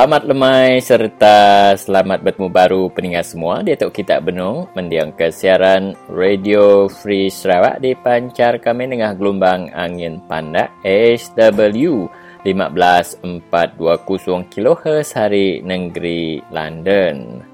Selamat lemai serta selamat bertemu baru pendengar semua di Tok Kitab Benung mendiang ke siaran Radio Free Sarawak dipancar kami dengan gelombang angin pandak HW 15420 kHz hari negeri London.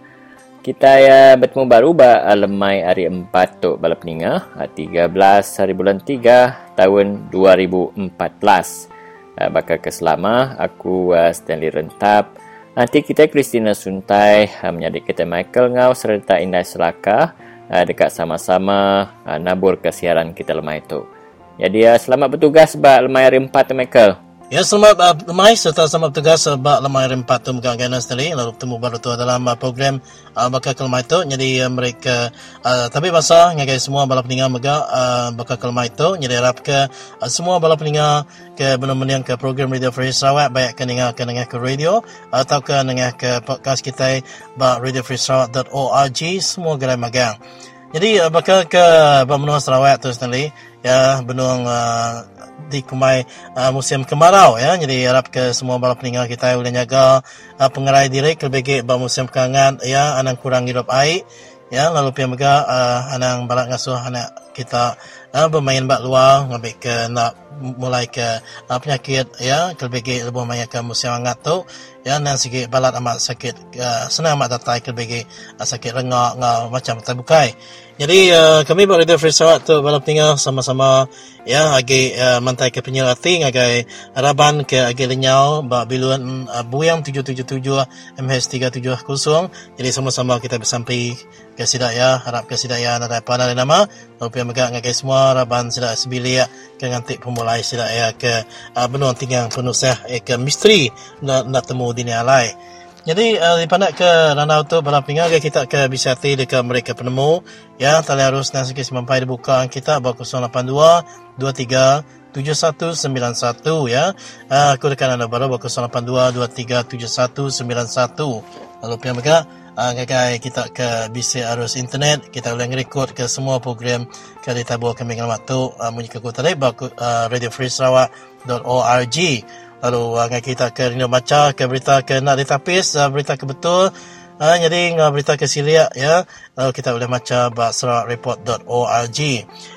Kita ya bertemu baru ba lemai hari 4 tok bala peninga 13 hari bulan 3 tahun 2014. Uh, bakal keselama aku uh, Stanley Rentap nanti kita Christina Suntai uh, menjadi kita Michael Ngau serta Indah Selaka uh, dekat sama-sama uh, nabur ke siaran kita lemah itu. Jadi selamat bertugas sebab lemah hari 4 Michael Ya, selamat uh, lemai serta selamat bertugas sebab lemai rempat tu megang gana sekali. Lalu bertemu baru tu dalam uh, program uh, bakal kelemai tu. Jadi uh, mereka, uh, tapi bahasa ngagai semua bala peningat mega uh, bakal kelemai tu. Jadi harap ke uh, semua bala peningat ke benar-benar ke program Radio Free Sarawak. Baik ke dengar ke dengar ke radio atau ke dengar ke podcast kita ba radiofreesarawak.org. Semua gerai megang. Jadi uh, bakal ke Benua Sarawak tu sekali. Ya, benua uh, di kemai uh, musim kemarau ya. Jadi harap ke semua bala peninggal kita boleh jaga uh, pengerai diri kelebih ba musim kangan ya. Anang kurang hidup air ya. Lalu pihak mega uh, anang balak ngasuh anak kita uh, bermain bak luar ngambil ke nak mulai ke uh, penyakit ya kelebih lebih banyak ke musim hangat tu ya dan sikit balat amat sakit uh, senang amat datai kelebih uh, sakit rengak ngau macam terbukai. Jadi uh, kami buat Radio Free Sarawak tu balap tinggal sama-sama ya agi uh, mantai ke penyelati ngagai raban ke agi lenyau ba biluan uh, buyang 777 MH370 jadi sama-sama kita bersampai ke sidak ya harap ke sidak ya ada apa ada nama. Lalu megak ngagai semua raban sidak sebilia ke ngantik pemulai sidak ya ke uh, benua tinggal penuh sah eh, ke misteri nak, nak temu dini alai jadi uh, di pandai ke ranau tu bala pingal ke kita ke bisati dekat mereka penemu ya tali arus dan sikit sampai dibuka kita bawa 082 23 7191 ya. Uh, aku dekat anda baru bawa 082 23 7191. Lalu pihak mereka uh, kai kita ke bisik arus internet. Kita boleh record ke semua program ke di tabur kami dengan waktu uh, munyi ke kota uh, radiofreesarawak.org lalu uh, kita ke rindu baca ke berita ke nak ditapis uh, berita ke betul uh, jadi uh, berita ke silia ya. Lalu kita boleh baca basrawakreport.org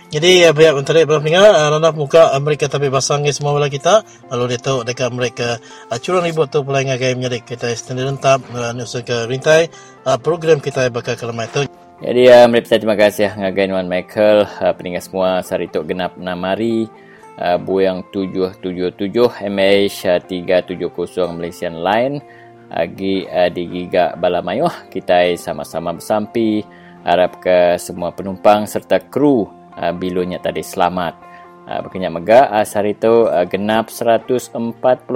jadi uh, banyak internet berapa dengar uh, ranah muka mereka tapi basangi semua bola kita. Lalu dia tahu dekat mereka uh, curang ribut tu pula ngagai menjadi kita standard rentap uh, nusa ke rintai uh, program kita bakal kelemah itu. Jadi uh, mereka terima kasih ngagai Nuan Michael uh, peninggal semua. Saritok genap namari uh, Boeing 777 MH370 Malaysian Line. Agi uh, di Giga Balamayuh. Kita sama-sama bersampi harap ke semua penumpang serta kru uh, bilunya tadi selamat uh, berkenyak mega uh, hari itu genap 141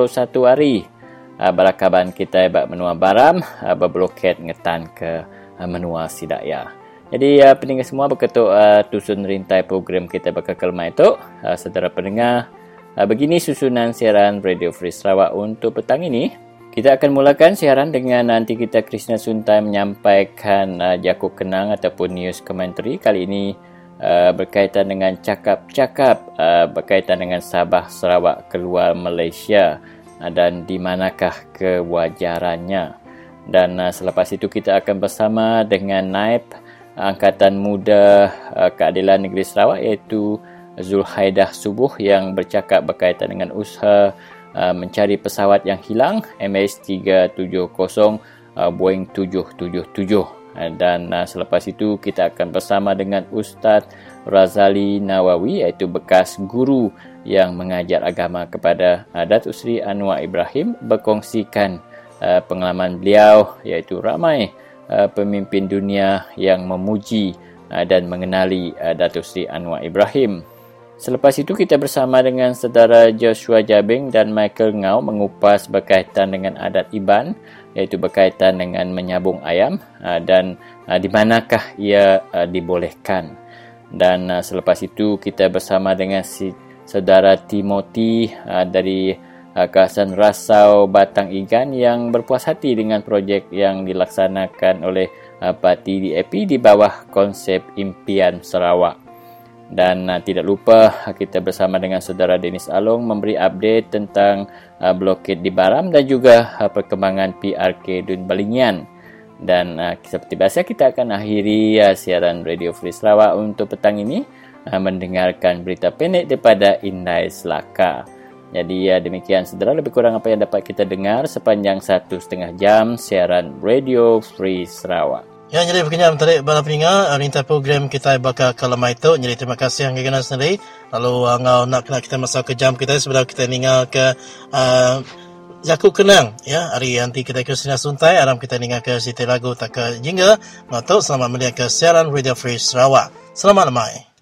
hari balakaban kita bak menua baram berbloket ngetan ke menua sidaya jadi pendengar semua berketuk uh, tusun rintai program kita kelma itu. Saudara pendengar, begini susunan siaran Radio Free Sarawak untuk petang ini. Kita akan mulakan siaran dengan nanti kita Krishna Suntai menyampaikan uh, jakuk kenang ataupun news commentary. Kali ini uh, berkaitan dengan cakap-cakap uh, berkaitan dengan Sabah Sarawak keluar Malaysia uh, dan di manakah kewajarannya. Dan uh, selepas itu kita akan bersama dengan Naib Angkatan Muda uh, Keadilan Negeri Sarawak iaitu Zulhaidah Subuh yang bercakap berkaitan dengan usaha uh, mencari pesawat yang hilang MH370 uh, Boeing 777 dan selepas itu kita akan bersama dengan Ustaz Razali Nawawi iaitu bekas guru yang mengajar agama kepada Datuk Seri Anwar Ibrahim berkongsikan pengalaman beliau iaitu ramai pemimpin dunia yang memuji dan mengenali Datuk Seri Anwar Ibrahim. Selepas itu kita bersama dengan saudara Joshua Jabing dan Michael Ngau mengupas berkaitan dengan adat Iban iaitu berkaitan dengan menyabung ayam dan di manakah ia dibolehkan. Dan selepas itu kita bersama dengan si saudara Timothy dari kawasan Rasau Batang Igan yang berpuas hati dengan projek yang dilaksanakan oleh Parti DAP di bawah konsep Impian Sarawak. Dan uh, tidak lupa kita bersama dengan saudara Dennis Along memberi update tentang uh, blokade di Baram dan juga uh, perkembangan PRK Dun Balingian. Dan uh, seperti biasa kita akan akhiri uh, siaran Radio Free Sarawak untuk petang ini uh, mendengarkan berita pendek daripada Indai Selaka. Jadi ya demikian saudara lebih kurang apa yang dapat kita dengar sepanjang satu setengah jam siaran Radio Free Sarawak. Ya, jadi begini tarik bala peninga, rinta program kita bakal kalau mai tu. Jadi terima kasih yang kena sendiri. Lalu uh, ngau nak kena kita masuk ke jam kita sebelum kita ningal ke uh, Kenang. Ya, hari nanti kita ke sini suntai, aram kita ningal ke Siti Lagu tak ke jingga. Selamat melihat ke siaran Radio Free Sarawak. Selamat lemai.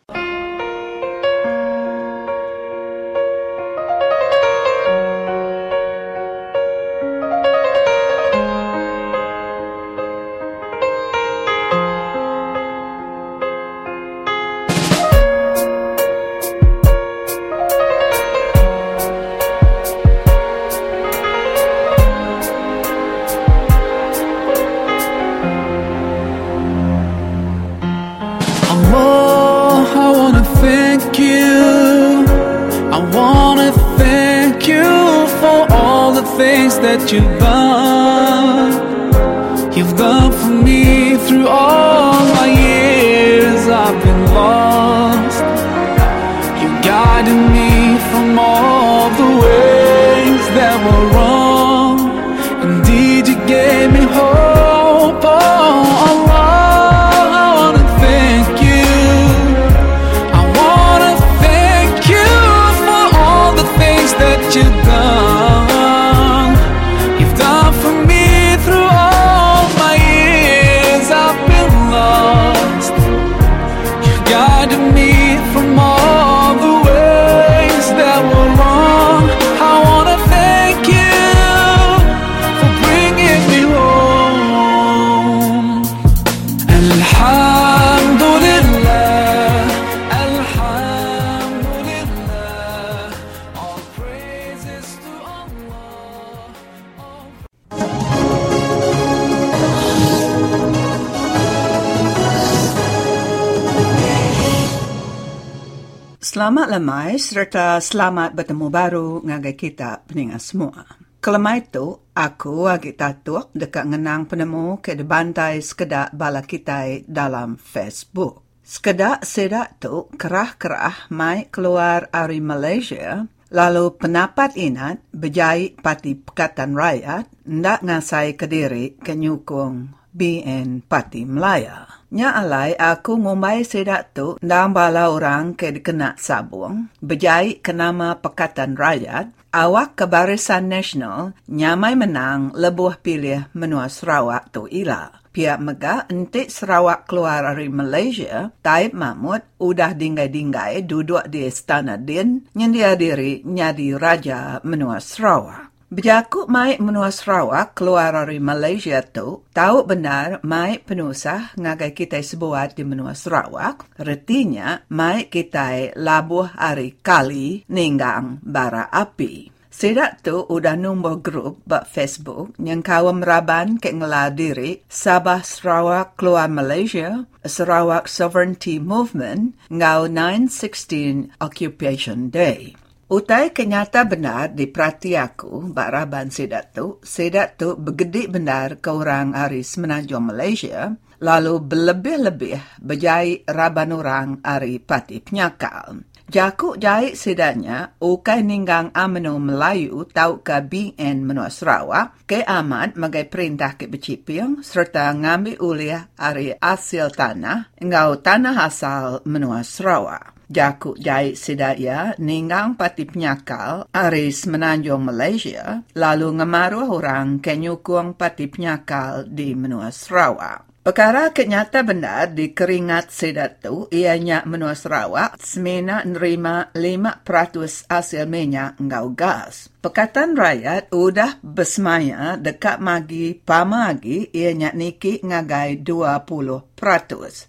Serta selamat bertemu baru ngagai kita peningat semua. Kelemai itu, aku agi tatuk dekat ngenang penemu ke di bantai sekedak bala kita dalam Facebook. Sekedak sedak tu kerah-kerah mai keluar dari Malaysia, lalu pendapat inat berjaya Parti Pekatan Rakyat ndak ngasai kediri kenyukung BN Parti Melayu. Nya alai aku ngumai sedak tu dalam bala orang ke dikena sabung, berjai ke nama Pekatan Rakyat, awak ke Barisan Nasional nyamai menang lebuh pilih menua Sarawak tu ila. Pihak Mega entik Sarawak keluar dari Malaysia, Taib Mahmud udah dinggai-dinggai duduk di Istana Din, nyendia diri nyadi Raja menua Sarawak. Berjakut mai menua Sarawak keluar dari Malaysia tu, tahu benar mai penusah ngagai kita sebuat di menua Sarawak, retinya mai kita labuh hari kali ninggang bara api. Sedak tu udah nombor grup buat Facebook yang kawan meraban ke ngeladiri Sabah Sarawak keluar Malaysia, Sarawak Sovereignty Movement, ngau 916 Occupation Day. Utai kenyata benar di perhati aku, Mbak Raban Sedat tu, Sedat tu begedik benar ke orang Aris menanjung Malaysia, lalu berlebih-lebih berjai Raban orang Ari Pati Penyakal. Jakuk jai sedanya, ukai ninggang ameno Melayu tau ke BN menua Sarawak, ke amat magai perintah ke Becipiang, serta ngambil uliah ari asil tanah, ngau tanah asal menua Sarawak. Jakuk Jai Sidaya ninggang pati penyakal aris menanjung Malaysia lalu ngemaruh orang kenyukung pati penyakal di menua Sarawak. Perkara kenyata benar di keringat sedat tu ianya menua Sarawak semena nerima 5% hasil minyak ngau gas. Pekatan rakyat udah besmaya dekat magi pamagi ianya niki ngagai 20%.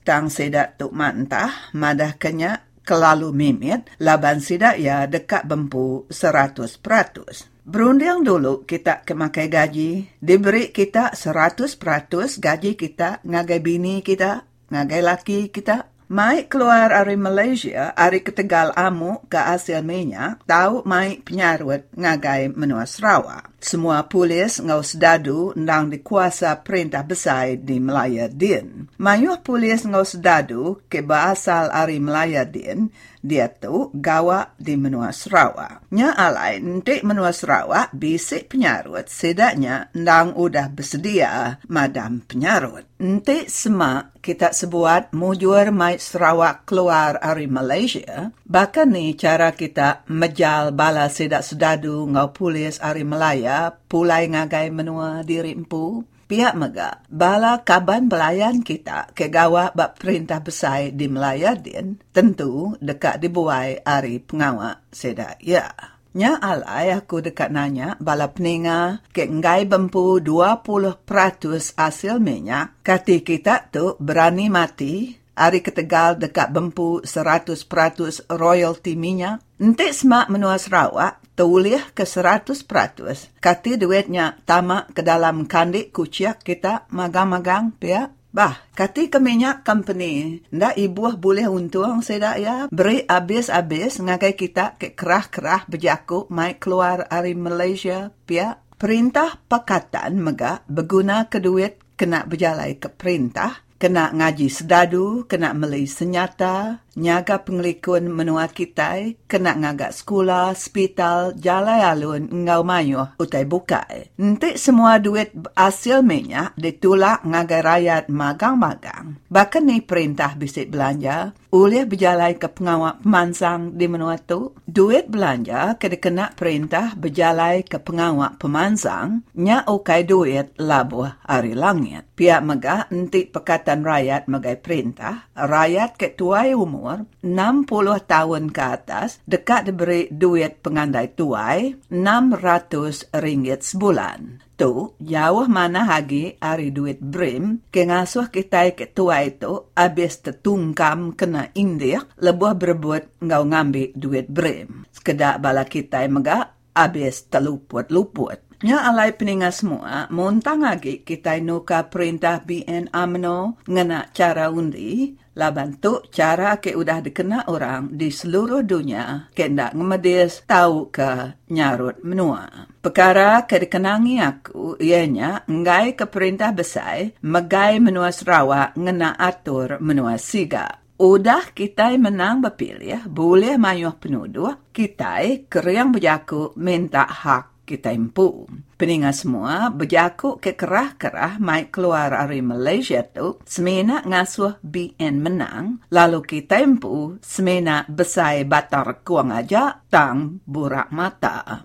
Tang sedat tu mantah madah kenyak kelalu mimit, laban sidak ya dekat bempu seratus peratus. Berunding dulu kita kemakai gaji, diberi kita seratus peratus gaji kita ngagai bini kita, ngagai laki kita, Mai keluar dari Malaysia, hari ketegal amu ke hasil minyak, tahu mai penyarut ngagai menua Sarawak. Semua polis ngau sedadu ndang dikuasa perintah besar di Melaya Din. Mayuh polis ngau sedadu ke berasal dari Melaya Din, dia tu gawa di menua Sarawak. Nya alai nanti menua Sarawak bisik penyarut sedaknya ndang udah bersedia madam penyarut. Nanti semak kita sebuat mujur mai Sarawak keluar dari Malaysia, bahkan ni cara kita mejal bala sedak sedadu ngau polis dari Melaya pulai ngagai menua diri empu. Pihak mega, bala kaban pelayan kita ke gawa bak perintah besar di Melaya din, tentu dekat dibuai hari pengawak sedak ya. Nya alai aku dekat nanya bala peninga ke ngai bempu 20% hasil minyak. Kati kita tu berani mati hari ketegal dekat bempu 100% royalty minyak. Nanti semak menua Sarawak tulis ke 100%. Kati duitnya tamak ke dalam kandik kuciak kita magang-magang pihak. Bah, kati ke minyak company, ndak ibu boleh untung sedak ya. Beri habis-habis ngakai kita ke kerah-kerah berjaku mai keluar dari Malaysia pia. Perintah pakatan mega berguna ke duit kena berjalai ke perintah, kena ngaji sedadu, kena meli senyata, nyaga pengelikun menua kita, kena ngagak sekolah, hospital, jalai alun, ngau mayu, utai bukai. Nanti semua duit hasil minyak ditulak ngagai rakyat magang-magang. Bahkan ni perintah bisik belanja, oleh berjalai ke pengawak pemansang di menua tu, duit belanja kena kena perintah berjalai ke pengawak pemansang, nya ukai duit labuh hari langit. Pihak megah nanti pekatan rakyat megai perintah, rakyat ke tuai umur umur 60 tahun ke atas dekat diberi duit pengandai tuai 600 ringgit sebulan. Tu, jauh mana lagi hari duit brim, ke ngasuh kita ke tua itu habis tertungkam kena India, lebih berebut ngau ngambil duit brim. Sekedar bala kita megak, habis terluput-luput. Nya alai peninga semua, montang lagi kita nuka perintah BN AMNO ngena cara undi, laban tu cara ke udah dikena orang di seluruh dunia ke ndak ngemedis tahu ke nyarut menua. Perkara ke dikenangi aku, ianya ngai ke perintah besar, megai menua Sarawak ngena atur menua Siga. Udah kita menang berpilih, boleh mayuh penuduh, kita keriang berjaku minta hak kita impu. Peninga semua berjaku ke kerah-kerah mai keluar dari Malaysia tu semena ngasuh BN menang, lalu kita impu semena besai batar kuang aja tang burak mata.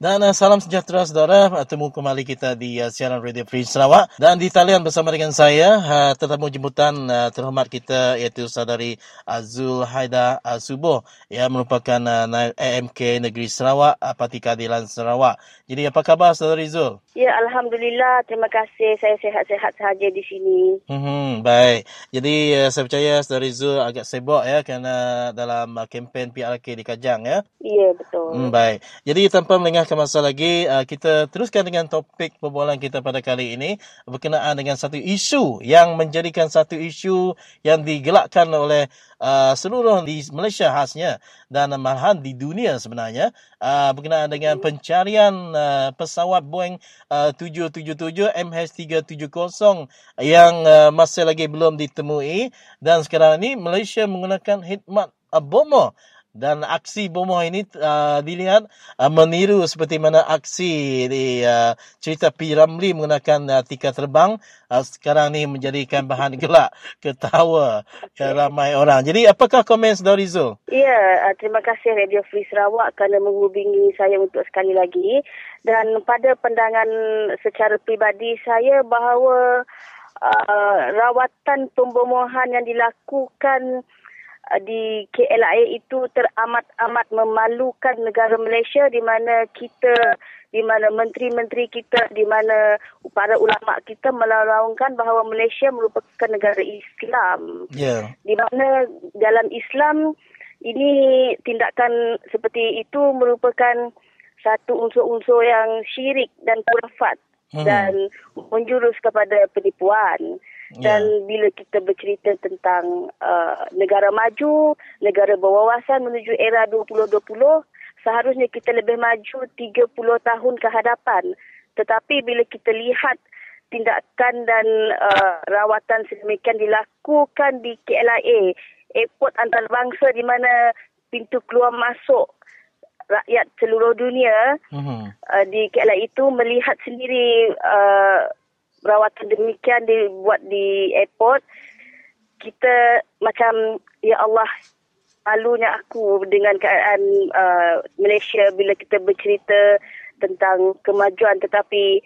Dan uh, salam sejahtera saudara, uh, temu kembali kita di uh, siaran Radio Free Sarawak. Dan di talian bersama dengan saya, uh, tetamu jemputan uh, terhormat kita iaitu saudari Azul Haida uh, Subuh yang merupakan uh, AMK Negeri Sarawak, uh, Parti Keadilan Sarawak. Jadi apa khabar saudari Zul? Ya, Alhamdulillah. Terima kasih. Saya sehat-sehat sahaja di sini. Hmm, baik. Jadi uh, saya percaya saudari Zul agak sibuk ya kerana dalam uh, kempen PRK di Kajang ya? Ya, betul. Hmm, baik. Jadi tanpa melengah ke masa lagi, uh, kita teruskan dengan topik perbualan kita pada kali ini berkenaan dengan satu isu yang menjadikan satu isu yang digelakkan oleh uh, seluruh di Malaysia khasnya dan malahan di dunia sebenarnya. Uh, berkenaan dengan pencarian uh, pesawat Boeing uh, 777 MH370 yang uh, masih lagi belum ditemui. Dan sekarang ini Malaysia menggunakan khidmat uh, bomber dan aksi bomoh ini uh, dilihat uh, meniru seperti mana aksi di uh, cerita P. Ramli menggunakan uh, tika terbang uh, sekarang ni menjadikan bahan gelak ketawa ke ramai orang. Jadi apakah komen dari Zul? Ya, uh, terima kasih Radio Free Sarawak kerana menghubungi saya untuk sekali lagi. Dan pada pandangan secara pribadi saya bahawa uh, rawatan pembomohan yang dilakukan di KLIA itu teramat-amat memalukan negara Malaysia di mana kita di mana menteri-menteri kita di mana para ulama kita melaungkan bahawa Malaysia merupakan negara Islam. Yeah. Di mana dalam Islam ini tindakan seperti itu merupakan satu unsur-unsur yang syirik dan kurafat hmm. dan menjurus kepada penipuan. Dan yeah. bila kita bercerita tentang uh, negara maju, negara berwawasan menuju era 2020, seharusnya kita lebih maju 30 tahun ke hadapan. Tetapi bila kita lihat tindakan dan uh, rawatan sedemikian dilakukan di KLIA, airport antarabangsa di mana pintu keluar masuk rakyat seluruh dunia uh-huh. uh, di KLIA itu melihat sendiri uh, rawatan demikian dibuat di airport kita macam ya Allah malunya aku dengan keadaan uh, Malaysia bila kita bercerita tentang kemajuan tetapi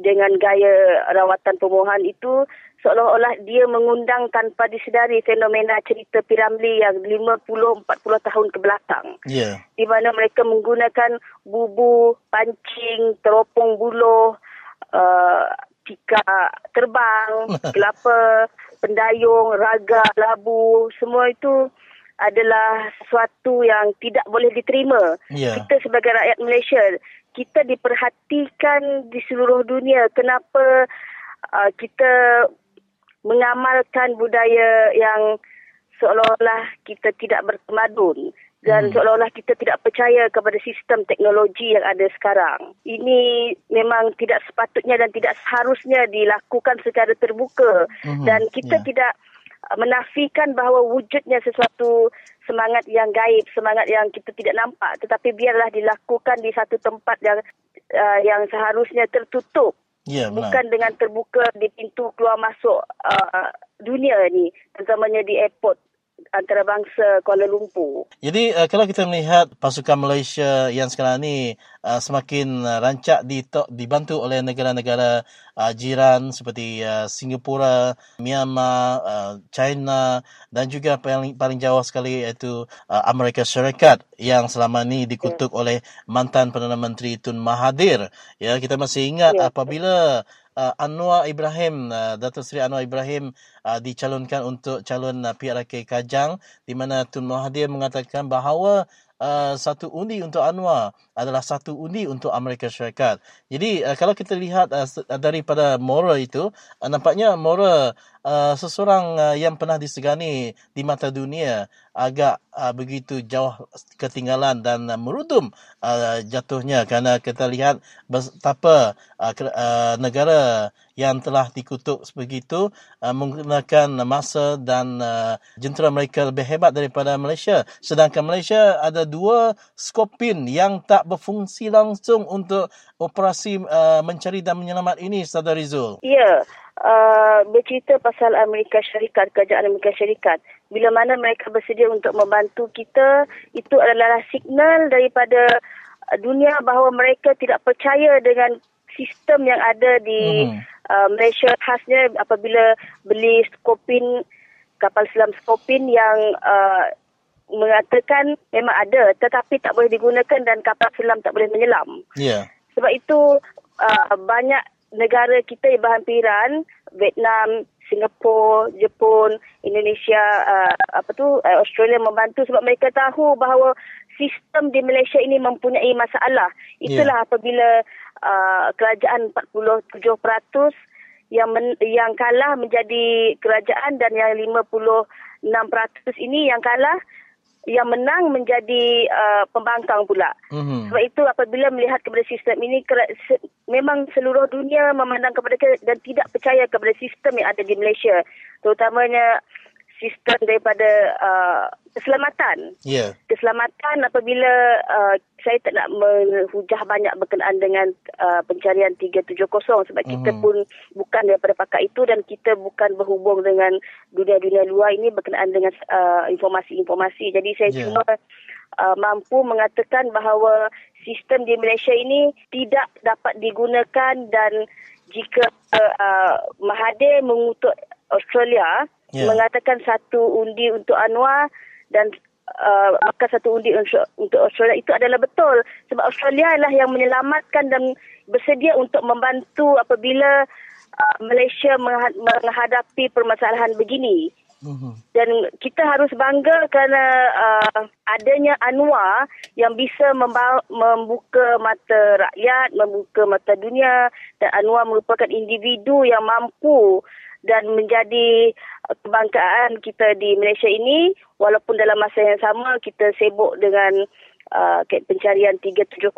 dengan gaya rawatan pemohon itu seolah-olah dia mengundang tanpa disedari fenomena cerita Piramli yang 50-40 tahun ke belakang. Yeah. Di mana mereka menggunakan bubu, pancing, teropong buluh, uh, tika terbang, kelapa, pendayung, raga, labu, semua itu adalah sesuatu yang tidak boleh diterima. Yeah. Kita sebagai rakyat Malaysia, kita diperhatikan di seluruh dunia. Kenapa uh, kita mengamalkan budaya yang seolah-olah kita tidak berkemadun dan hmm. seolah-olah kita tidak percaya kepada sistem teknologi yang ada sekarang. Ini memang tidak sepatutnya dan tidak seharusnya dilakukan secara terbuka hmm. dan kita yeah. tidak menafikan bahawa wujudnya sesuatu semangat yang gaib, semangat yang kita tidak nampak tetapi biarlah dilakukan di satu tempat yang uh, yang seharusnya tertutup. Ya, Bukan dengan terbuka di pintu keluar masuk uh, dunia ni, terutamanya di airport antarabangsa Kuala Lumpur. Jadi uh, kalau kita melihat pasukan Malaysia yang sekarang ni uh, semakin uh, rancak dibantu oleh negara-negara uh, jiran seperti uh, Singapura, Myanmar, uh, China dan juga paling paling jauh sekali iaitu uh, Amerika Syarikat yang selama ni dikutuk yeah. oleh mantan Perdana Menteri Tun Mahathir. Ya kita masih ingat yeah. apabila uh, Anwar Ibrahim uh, Datuk Seri Anwar Ibrahim uh, dicalonkan untuk calon uh, PRK Kajang di mana Tun Mahathir mengatakan bahawa uh, satu undi untuk Anwar adalah satu undi untuk Amerika Syarikat. Jadi uh, kalau kita lihat uh, daripada moral itu uh, nampaknya moral uh, seseorang uh, yang pernah disegani di mata dunia agak uh, begitu jauh ketinggalan dan uh, merudum uh, jatuhnya kerana kita lihat betapa uh, uh, negara yang telah dikutuk begitu uh, menggunakan masa dan uh, jentera mereka lebih hebat daripada Malaysia sedangkan Malaysia ada dua skopin yang tak berfungsi langsung untuk operasi uh, mencari dan menyelamat ini Saudara Rizul. Ya, uh, bercerita pasal Amerika Syarikat, kerajaan Amerika Syarikat. Bila mana mereka bersedia untuk membantu kita, itu adalah signal daripada dunia bahawa mereka tidak percaya dengan sistem yang ada di hmm. uh, Malaysia khasnya apabila beli skopin kapal selam skopin yang uh, mengatakan memang ada tetapi tak boleh digunakan dan kapal selam tak boleh menyelam. Yeah. Sebab itu uh, banyak negara kita yang berhampiran Vietnam, Singapura, Jepun, Indonesia, uh, apa tu uh, Australia membantu sebab mereka tahu bahawa sistem di Malaysia ini mempunyai masalah. Itulah yeah. apabila uh, kerajaan 47% yang men, yang kalah menjadi kerajaan dan yang 56% ini yang kalah yang menang menjadi uh, pembangkang pula. Mm-hmm. Sebab itu apabila melihat kepada sistem ini se, memang seluruh dunia memandang kepada dan tidak percaya kepada sistem yang ada di Malaysia. Terutamanya sistem daripada uh, keselamatan. Yeah. Keselamatan apabila uh, saya tak nak menghujah banyak berkenaan dengan uh, pencarian 370 sebab mm-hmm. kita mhm. pun bukan daripada pakar itu dan kita bukan berhubung dengan dunia-dunia luar ini berkenaan dengan uh, informasi-informasi. Jadi saya yeah. cuma uh, mampu mengatakan bahawa sistem di Malaysia ini tidak dapat digunakan dan jika uh, uh, Mahathir mengutuk Australia yeah. mengatakan satu undi untuk Anwar dan uh, maka satu undi untuk, Australia itu adalah betul sebab Australia lah yang menyelamatkan dan bersedia untuk membantu apabila uh, Malaysia menghadapi permasalahan begini Uh-huh. Dan kita harus bangga kerana uh, adanya Anwar yang bisa memba- membuka mata rakyat, membuka mata dunia dan Anwar merupakan individu yang mampu dan menjadi kebanggaan kita di Malaysia ini walaupun dalam masa yang sama kita sibuk dengan uh, pencarian 370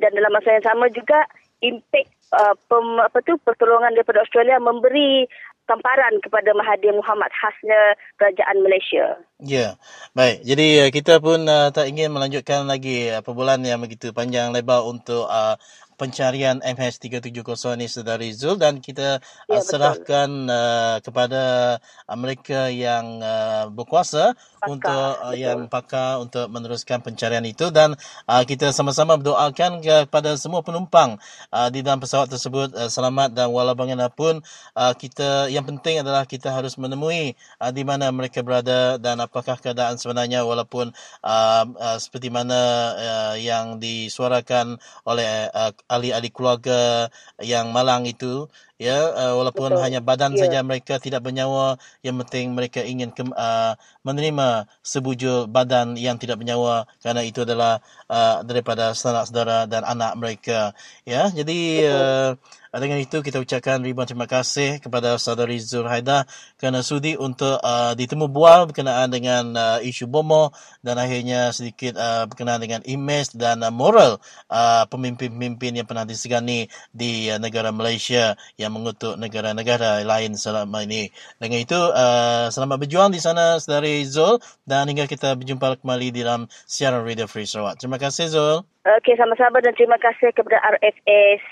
dan dalam masa yang sama juga impak uh, apa tu pertolongan daripada Australia memberi tamparan kepada Mahathir Muhammad khasnya kerajaan Malaysia. Ya, baik. Jadi uh, kita pun uh, tak ingin melanjutkan lagi uh, perbualan yang begitu panjang lebar untuk uh, pencarian MH370 ini saudari Zul dan kita ya, serahkan uh, kepada uh, mereka yang uh, berkuasa pakar, untuk uh, yang pakar untuk meneruskan pencarian itu. Dan uh, kita sama-sama berdoakan kepada semua penumpang uh, di dalam pesawat tersebut uh, selamat. Dan walau bagaimanapun uh, kita yang penting adalah kita harus menemui uh, di mana mereka berada dan apakah keadaan sebenarnya walaupun uh, uh, seperti mana uh, yang disuarakan oleh uh, ahli-ahli keluarga yang malang itu ya uh, walaupun Betul. hanya badan yeah. saja mereka tidak bernyawa yang penting mereka ingin ke, uh, menerima sebujur badan yang tidak bernyawa kerana itu adalah uh, daripada saudara-saudara dan anak mereka ya jadi uh, dengan itu kita ucapkan ribuan terima kasih kepada saudari Zul Haida kerana sudi untuk uh, ditemu bual berkenaan dengan uh, isu bomo dan akhirnya sedikit uh, berkenaan dengan imej dan uh, moral uh, pemimpin-pemimpin yang pernah disegani di uh, negara Malaysia yang mengutuk negara-negara lain selama ini. Dengan itu uh, selamat berjuang di sana saudari Zul dan hingga kita berjumpa kembali di dalam siaran Radio Free Sarawak. Terima kasih Zul. Okey, sama-sama dan terima kasih kepada RFS.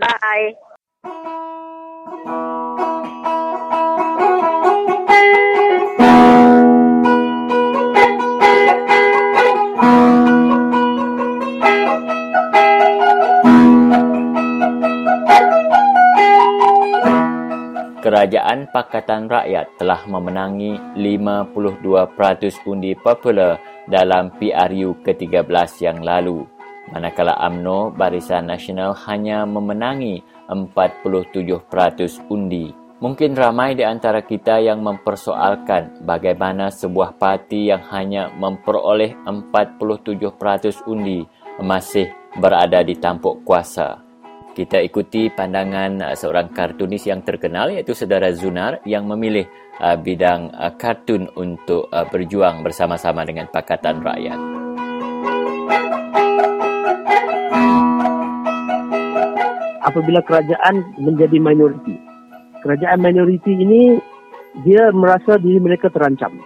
Bye. Kerajaan Pakatan Rakyat telah memenangi 52% undi popular dalam PRU ke-13 yang lalu. Manakala AMNO Barisan Nasional hanya memenangi 47% undi. Mungkin ramai di antara kita yang mempersoalkan bagaimana sebuah parti yang hanya memperoleh 47% undi masih berada di tampuk kuasa. Kita ikuti pandangan uh, seorang kartunis yang terkenal iaitu saudara Zunar yang memilih uh, bidang uh, kartun untuk berjuang bersama-sama dengan Pakatan Rakyat. apabila kerajaan menjadi minoriti. Kerajaan minoriti ini dia merasa diri mereka terancam.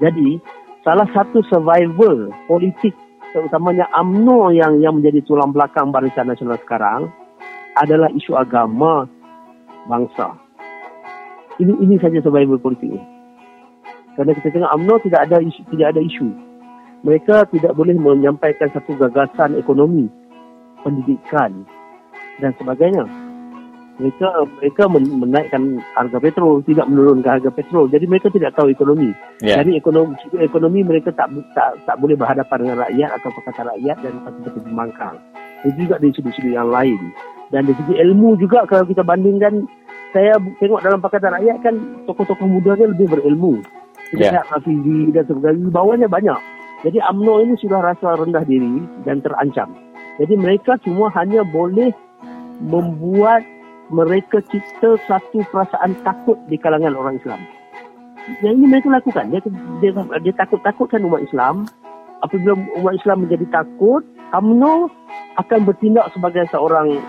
Jadi, salah satu survival politik terutamanya AMNO yang yang menjadi tulang belakang Barisan Nasional sekarang adalah isu agama bangsa. Ini ini saja survival politik. Kerana kita tengok AMNO tidak ada isu, tidak ada isu. Mereka tidak boleh menyampaikan satu gagasan ekonomi, pendidikan, dan sebagainya. Mereka mereka menaikkan harga petrol, tidak menurunkan harga petrol. Jadi mereka tidak tahu ekonomi. Yeah. Jadi ekonomi ekonomi mereka tak tak tak boleh berhadapan dengan rakyat atau perkataan rakyat dan betul-betul membangkang. Itu juga di sudut-sudut yang lain. Dan dari segi ilmu juga kalau kita bandingkan, saya tengok dalam Pakatan Rakyat kan tokoh-tokoh muda ni lebih berilmu. Kita yeah. Hafizi dan sebagainya. Bawahnya banyak. Jadi UMNO ini sudah rasa rendah diri dan terancam. Jadi mereka semua hanya boleh membuat mereka cipta satu perasaan takut di kalangan orang Islam. Yang ini mereka lakukan. Dia, dia, dia takut-takutkan umat Islam. Apabila umat Islam menjadi takut, UMNO akan bertindak sebagai seorang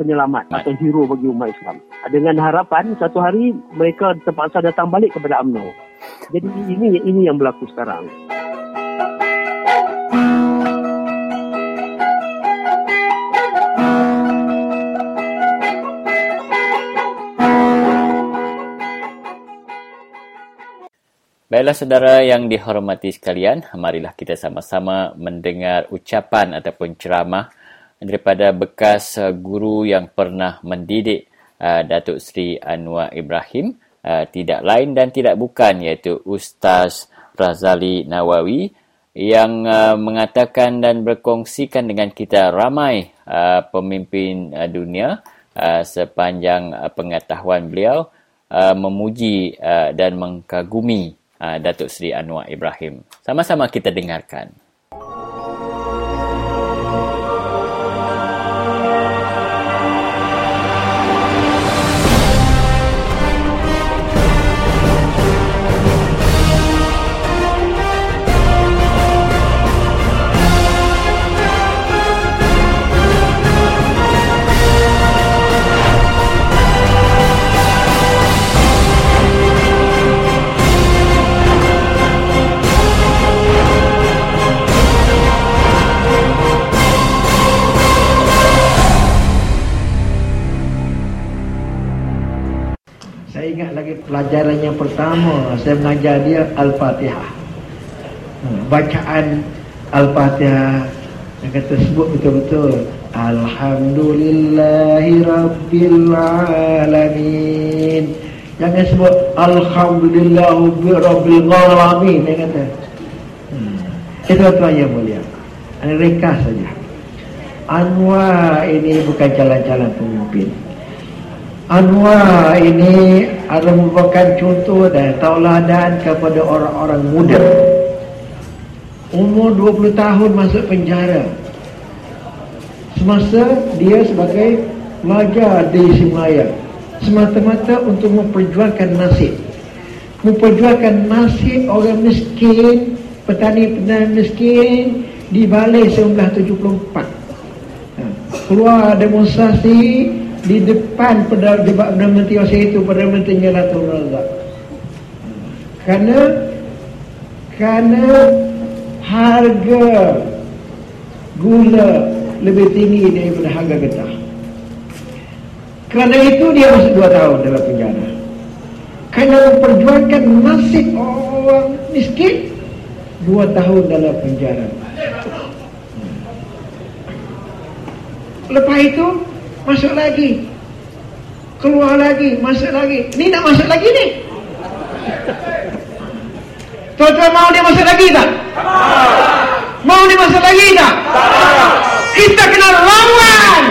penyelamat atau hero bagi umat Islam. Dengan harapan satu hari mereka terpaksa datang balik kepada UMNO. Jadi ini ini yang berlaku sekarang. Baiklah saudara yang dihormati sekalian, marilah kita sama-sama mendengar ucapan ataupun ceramah daripada bekas uh, guru yang pernah mendidik uh, Datuk Seri Anwar Ibrahim, uh, tidak lain dan tidak bukan iaitu Ustaz Razali Nawawi yang mengatakan dan berkongsikan dengan kita ramai pemimpin dunia sepanjang pengetahuan beliau memuji dan mengkagumi uh, Datuk Seri Anwar Ibrahim. Sama-sama kita dengarkan. Pertama saya mengajar dia Al-Fatihah. Hmm, bacaan Al-Fatihah yang kata sebut betul-betul Alhamdulillahi Rabbil Alamin. Jangan sebut Alhamdulillahi Rabbil Alamin. Yang kata hmm. itu tuan yang mulia ini rekas saja. Anwar ini bukan jalan-jalan pemimpin Anwar ini adalah merupakan contoh dan tauladan kepada orang-orang muda. Umur 20 tahun masuk penjara. Semasa dia sebagai pelajar di Simaya. Semata-mata untuk memperjuangkan nasib. Memperjuangkan nasib orang miskin, petani-petani miskin di Balai 1974. Ha. Keluar demonstrasi di depan Perdana, Menteri masa itu Perdana Menteri Nyalatul Razak. Kerana kerana harga gula lebih tinggi daripada harga getah. Kerana itu dia masuk dua tahun dalam penjara. Kerana memperjuangkan nasib orang miskin dua tahun dalam penjara. Lepas itu masuk lagi. Keluar lagi masuk lagi. Ni nak masuk lagi ni? Tuan-tuan mau dia masuk lagi tak? Mau dia masuk lagi tak? Kita kena lawan.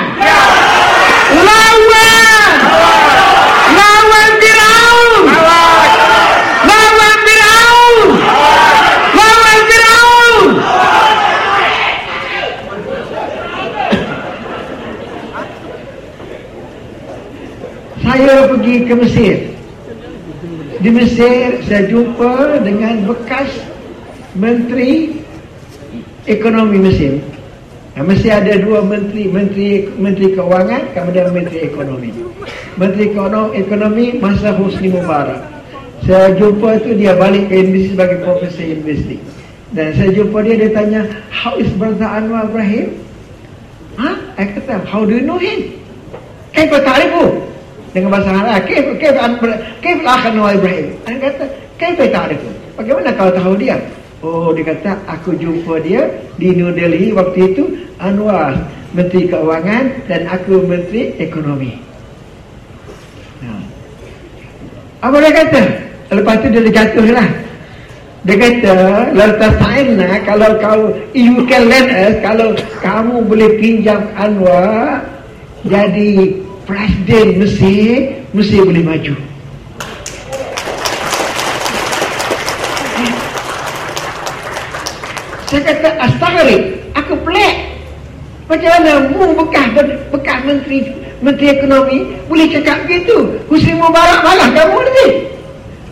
Lawan lawan Firaun lawan Firaun lawan Firaun saya pergi ke Mesir. Di Mesir saya jumpa dengan bekas menteri ekonomi Mesir. Nah, Mesir ada dua menteri, menteri menteri keuangan kemudian menteri ekonomi. Menteri ekonomi masa Husni Mubarak. Saya jumpa itu dia balik ke universiti sebagai profesor universiti. Dan saya jumpa dia dia tanya, "How is brother Anwar Ibrahim?" Ha? Saya kata, "How do you know him?" Kan kau tahu dengan bahasa Arab. Kif kif kif akh Noah Ibrahim. Dia kata kif ta'rif bagaimana kau tahu dia? Oh dia kata aku jumpa dia di New Delhi waktu itu Anwar menteri keuangan dan aku menteri ekonomi. Ha. apa dia kata? Lepas tu dia jatuh lah. Dia kata Lerta Saina Kalau kau You can lend us Kalau kamu boleh pinjam Anwar Jadi Presiden Mesir Mesir boleh maju. Saya kata Astagfirullah Aku pelik. Macam mana mu bekas Bekas menteri Menteri ekonomi Boleh cakap begitu? Husni Mubarak malah kamu lagi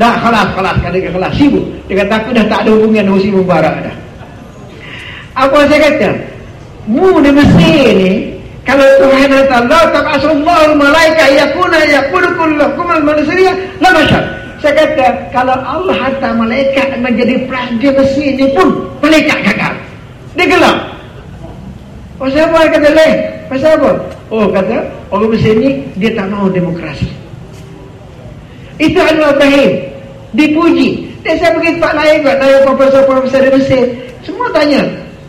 Dah kelas kelas Kata dia kelas. Sibuk. Dia kata aku dah tak ada hubungan Husni Mubarak dah. Apa saya kata? Mu di Mesir ni kalau Tuhan kata la tab'asallahu malaika yakuna yakunu kullakum al-manusia la bashar. Saya kata kalau Allah hantar malaikat menjadi presiden Mesir ini pun malaikat gagal. Dia gelap. Pasal apa kata lain? Pasal apa? Oh kata orang Mesir ni dia tak mahu demokrasi. Itu Anwar Ibrahim dipuji. Dan saya pergi tempat lain buat tanya profesor-profesor di Mesir. Semua tanya,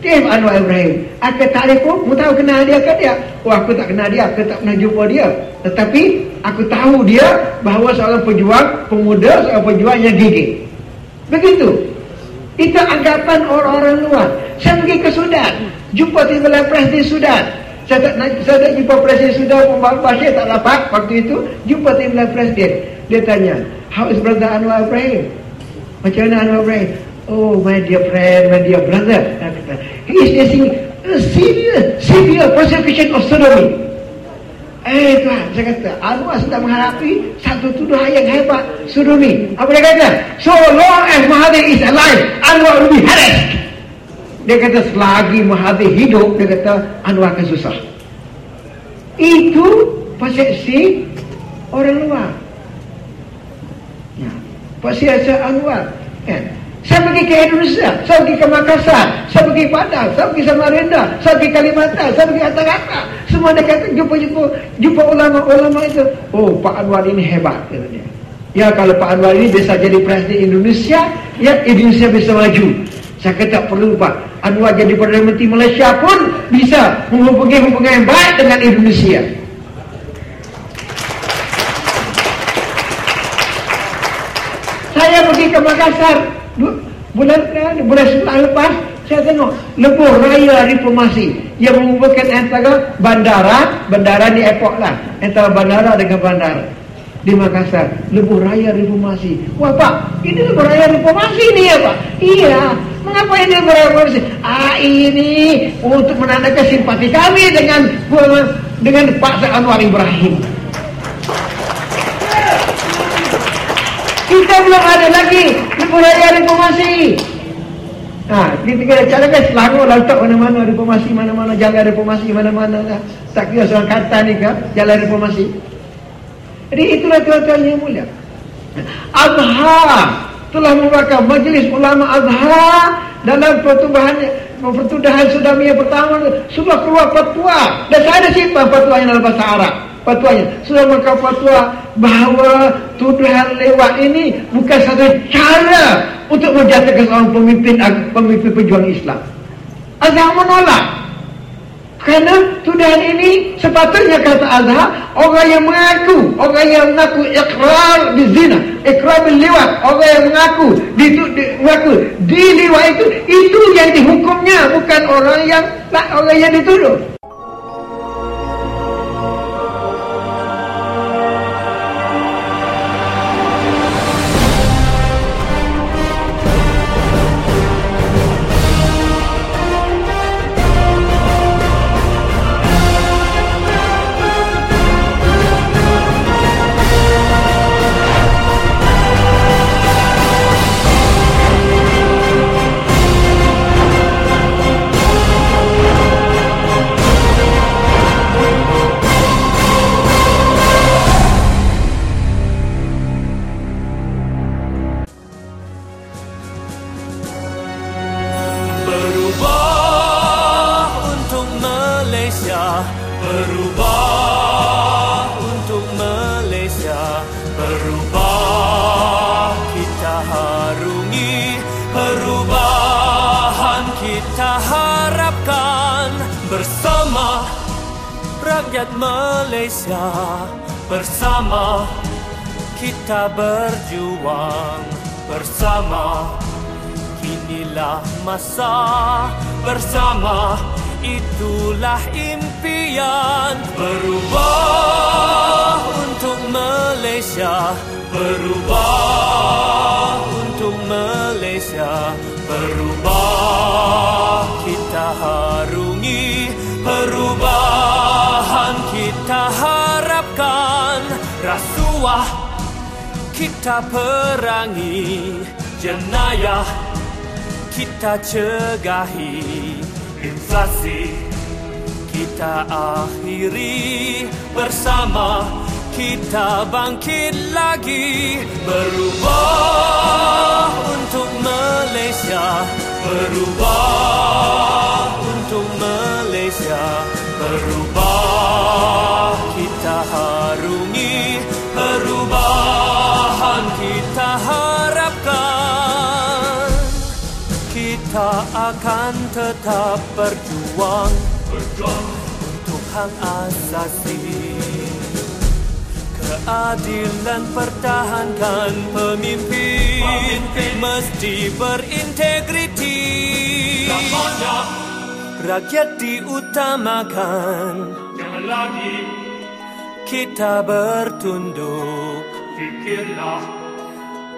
Kif Anwar Ibrahim. Aku tarik pun Aku tahu kenal dia ke dia Oh aku tak kenal dia Aku tak pernah jumpa dia. Tetapi Aku tahu dia Bahawa seorang pejuang Pemuda Seorang pejuang yang gigih. Begitu. Itu anggapan orang-orang luar. Saya pergi ke Sudan? Jumpa timbalan presiden Sudan. Saya tak, saya tak jumpa presiden Sudan Bashir tak dapat Waktu itu. Jumpa timbalan presiden Dia tanya, how is brother Anwar Ibrahim? Macam mana Anwar Ibrahim? Oh, my dear friend, my dear brother. He is facing a severe, severe persecution of sodomy. Eh Tuhan, saya kata, Anwar sedang menghadapi satu tuduhan yang hebat, sodomi. Apa dia kata? So long as Mahathir is alive, Anwar will be harassed. Dia kata, selagi Mahathir hidup, dia kata, Anwar akan susah. Itu persepsi orang luar. Ya. Persepsi Anwar. Kan? Saya pergi ke Indonesia, saya pergi ke Makassar, saya pergi Padang, saya pergi Samarinda, saya pergi Kalimantan, saya pergi Kata-Kata. Semua dia kata jumpa-jumpa jumpa ulama-ulama itu. Oh, Pak Anwar ini hebat katanya. Ya kalau Pak Anwar ini bisa jadi presiden Indonesia, ya Indonesia bisa maju. Saya kata tak perlu Pak. Anwar jadi Perdana Menteri Malaysia pun bisa menghubungi hubungan yang baik dengan Indonesia. Saya pergi ke Makassar, bulan bulan sebelah lepas saya tengok lebuh raya reformasi. Yang menghubungkan antara bandara bandara di airport lah. Antara bandara dengan bandara. Di Makassar lebuh raya reformasi. Wah pak ini lebuh raya reformasi ni ya pak? Iya. Mengapa ini lebuh raya ah ini untuk menandakan simpati kami dengan dengan Pak Anwar Ibrahim. Kita belum ada lagi lebuh raya reformasi Ha, kita kena cakap selalu lah letak mana-mana reformasi, mana-mana jalan reformasi, mana-mana lah. Tak kira seorang kata ni ke, jalan reformasi. Jadi itulah tuan-tuan yang mulia. Azhar telah merupakan majlis ulama Azhar dalam pertubuhan pertudahan sudami yang pertama sudah keluar fatwa dan saya ada simpan fatwa yang dalam bahasa Arab fatwanya maka fatwa bahawa tuduhan lewat ini bukan satu cara untuk menjatuhkan seorang pemimpin pemimpin pejuang Islam. Azhar menolak. Kerana tuduhan ini sepatutnya kata Azhar orang yang mengaku, orang yang mengaku ikrar bizina, ikrar liwat, orang yang mengaku di, di mengaku di liwat itu itu yang dihukumnya bukan orang yang orang yang dituduh. Kita berjuang bersama. Inilah masa bersama. Itulah impian Berubah untuk Malaysia. Berubah untuk Malaysia. Berubah kita harungi Perubahan kita harapkan kita perangi jenayah kita cegahi inflasi kita akhiri bersama kita bangkit lagi berubah untuk Malaysia berubah untuk Malaysia berubah kita harungi kita akan tetap berjuang. Berjuang untuk hak asasi. Keadilan pertahankan pemimpin, pemimpin. mesti berintegriti. Rakyat diutamakan. Jangan lagi kita bertunduk. Fikirlah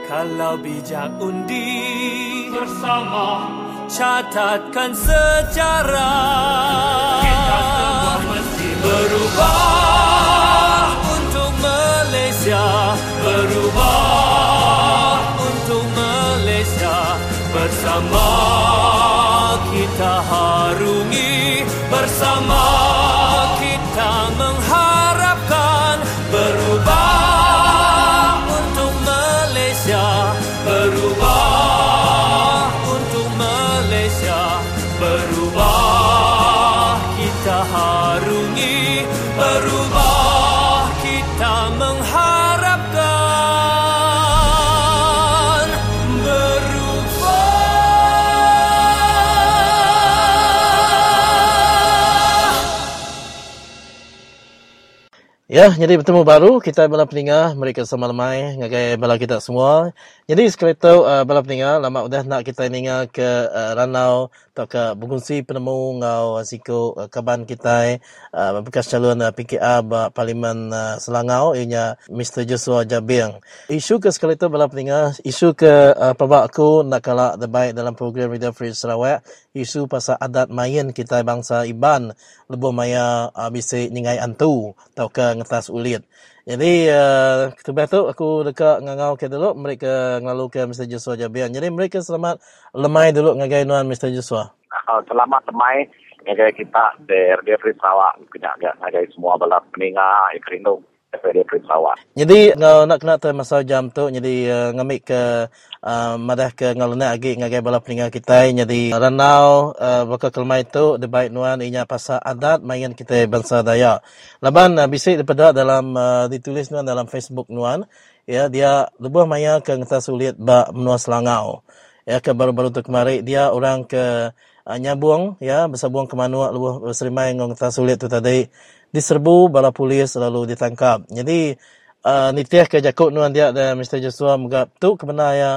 Kalau bijak undi Bersama Catatkan sejarah. Kita semua mesti berubah Ya, jadi bertemu baru kita bala peningah mereka sama lemai ngagai bala kita semua. Jadi sekali tu uh, bala peningah lama udah nak kita ninga ke uh, Ranau atau ke Bugungsi penemu ngau siko uh, kaban kita uh, bekas calon uh, PKA ba Parlimen uh, Selangau ianya Mr Joshua Jabing. Isu ke sekali tu bala peningah, isu ke uh, pabak aku nak kala terbaik dalam program Radio Free Sarawak, isu pasal adat main kita bangsa Iban lebuh maya uh, bisa ningai antu atau ke ngetas ulit. Jadi uh, tu aku dekat ngangau ke dulu mereka ngelalu ke Mr. Joshua Jabian. Jadi mereka selamat lemai dulu ngagai nuan Mr. Joshua. uh, selamat temai ngagai kita dari Radio Free Sarawak agak ngagai semua bala peninga yang Sarawak. Jadi ngau nak kena tu masa jam tu jadi uh, ngamik ke uh, madah ke ngalana agi ngagai bala peninga kita jadi ranau uh, bakal kelmai tu de baik nuan inya pasal adat main kita bangsa Dayak. Laban uh, bisik daripada dalam uh, ditulis nuan dalam Facebook nuan ya dia lebuh maya ke ngata sulit ba menua Selangau. Ya ke baru-baru tu kemari dia orang ke uh, nyabung ya bersabuang ke manua lebuh serimai ngata sulit tu tadi diserbu bala polis lalu ditangkap. Jadi uh, nitiah ke jakut nuan dia dan Mr. Joshua megap tu kemana ya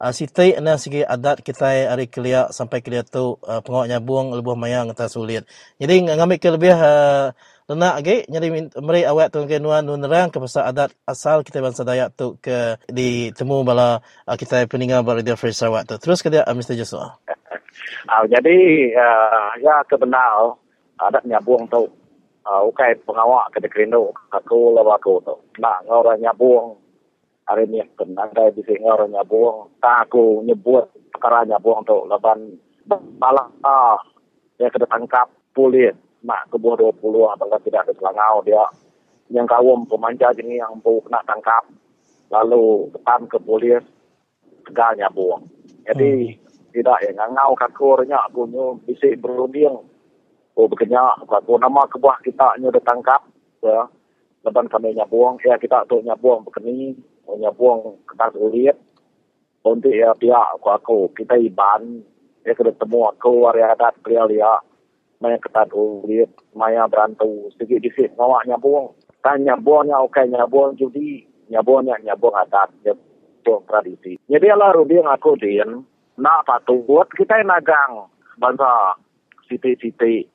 uh, sitai ana sigi adat kita hari kelia sampai kelia tu uh, pengawak nyabung lebuh maya ngata sulit. Jadi ngambil ke lebih uh, lenak lagi jadi meri awak tu ke nuan nun nerang ke pasal adat asal kita bangsa Dayak tu ke ditemu bala uh, kita peninggal bala Radio Free Sarawak tu. Terus ke dia uh, Mr. Joshua. Uh, jadi uh, ya kebenar adat nyabung tu uh, ukai pengawak ke kerindung aku lawa aku tu. Nak ngorang nyabung hari ni kena ada di sini ngorang. Tak aku nyebut perkara nyabung tu laban malah ah dia kena tangkap polis nak ke bawah 20 apabila tidak ada selangau dia yang kawum pemanja jenis yang pun kena tangkap lalu depan ke polis tegal nyabung. Jadi tidak yang ngangau kakurnya aku nyu bisik berunding. Oh berkenyak. Aku nama kebuah kita nyu ditangkap ya. Leban kami nyabung ya kita tu nyabung berkeni oh, nyabung kertas ulit. Untuk ya pihak aku aku kita iban. Ya kena temu aku area adat pria dia maya ketat ulit maya berantu sedikit disik ngawak nyabung kan nyabungnya oke nyabung judi. Nyabungnya nyabung adat nyabung tradisi. Jadi lah ruding aku din. Nak patut kita yang nagang bangsa siti-siti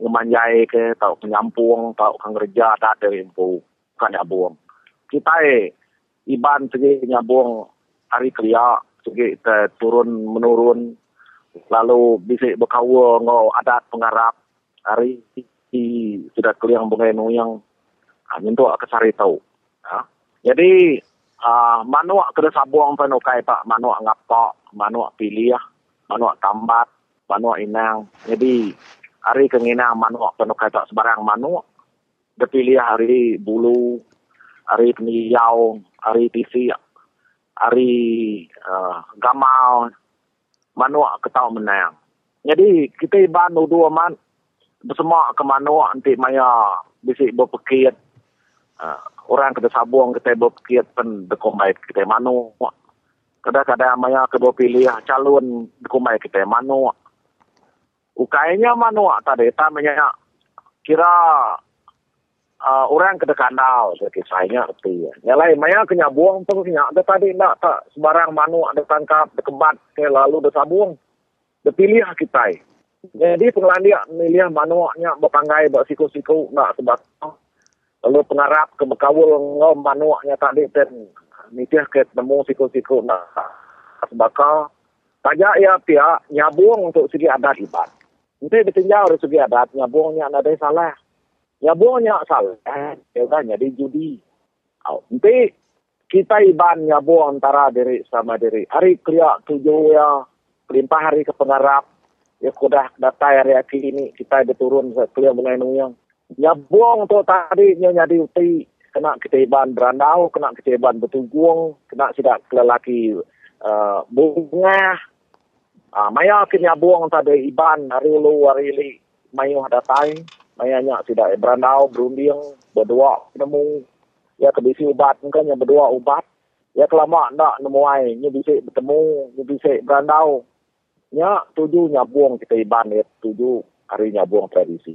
ngemanjai ke tau penyampung tau kang kerja tak ada info. Kan nyabung kita eh iban segi nyabung hari kelia segi te turun menurun lalu bisa berkawa ngau adat pengarap hari i sudah keliang bungai nuyang. Nyentuh kesari tau. Ha? jadi uh, manuak kena sabuang penukai pak. Manuak ngapak manuak pilih manuak tambat manuak inang. Jadi hari kengina manuak penukai tak sebarang manuak dipilih hari bulu hari peniyau hari tisi hari uh, gamal. Manuak ketau menang. Jadi kita iban dua man bersemak ke manuak nanti maya bisik berpekit. Uh, orang kita sabung kita berpikir pen dekomai kita manu kadang-kadang maya kedua pilih calon dekomai kita manu ukainya manu tadi tamanya kira uh, orang kada kanal jadi saya erti nyalai maya kenya buang tu kenya ada tadi nak tak. Sebarang manu ada tangkap dekebat ke lalu bersabung dipilih kita. Jadi pengelandia milih manuaknya berpanggai bersiko-siko nak sebab Lalu pengarap ke berkawul ngom manuaknya tadi dan nitih ke temu siku-siku nak sebaka tajak ya pihak nyabung untuk segi adat ibat. Nanti ditinjau dari segi adat nyabungnya ada salah. Nyabungnya salah. Ya kan jadi. Oh, nanti kita iban nyabung antara diri sama diri. Hari kriak tujuh ya kelimpah hari ke pengarap. Ya kudah data hari ini kita diturun kuliah bunga nuyang. Nyabung untuk tadi nyonya di uti kena ketiban berandau, kena ketiban betugung, kena sidak lelaki uh, bunga. Uh, maya kena buang tadi iban hari ulu hari li mayu datai. Maya nyak sidak berandau, berunding, berdua nemu. Ya kebisi ubat mungkin yang berdua ubat. Ya kelama nak nemu ai, nya bisa bertemu, nya bisa berandau. Nya tujuh nyabuang kita iban ya tujuh hari nyabuang tradisi.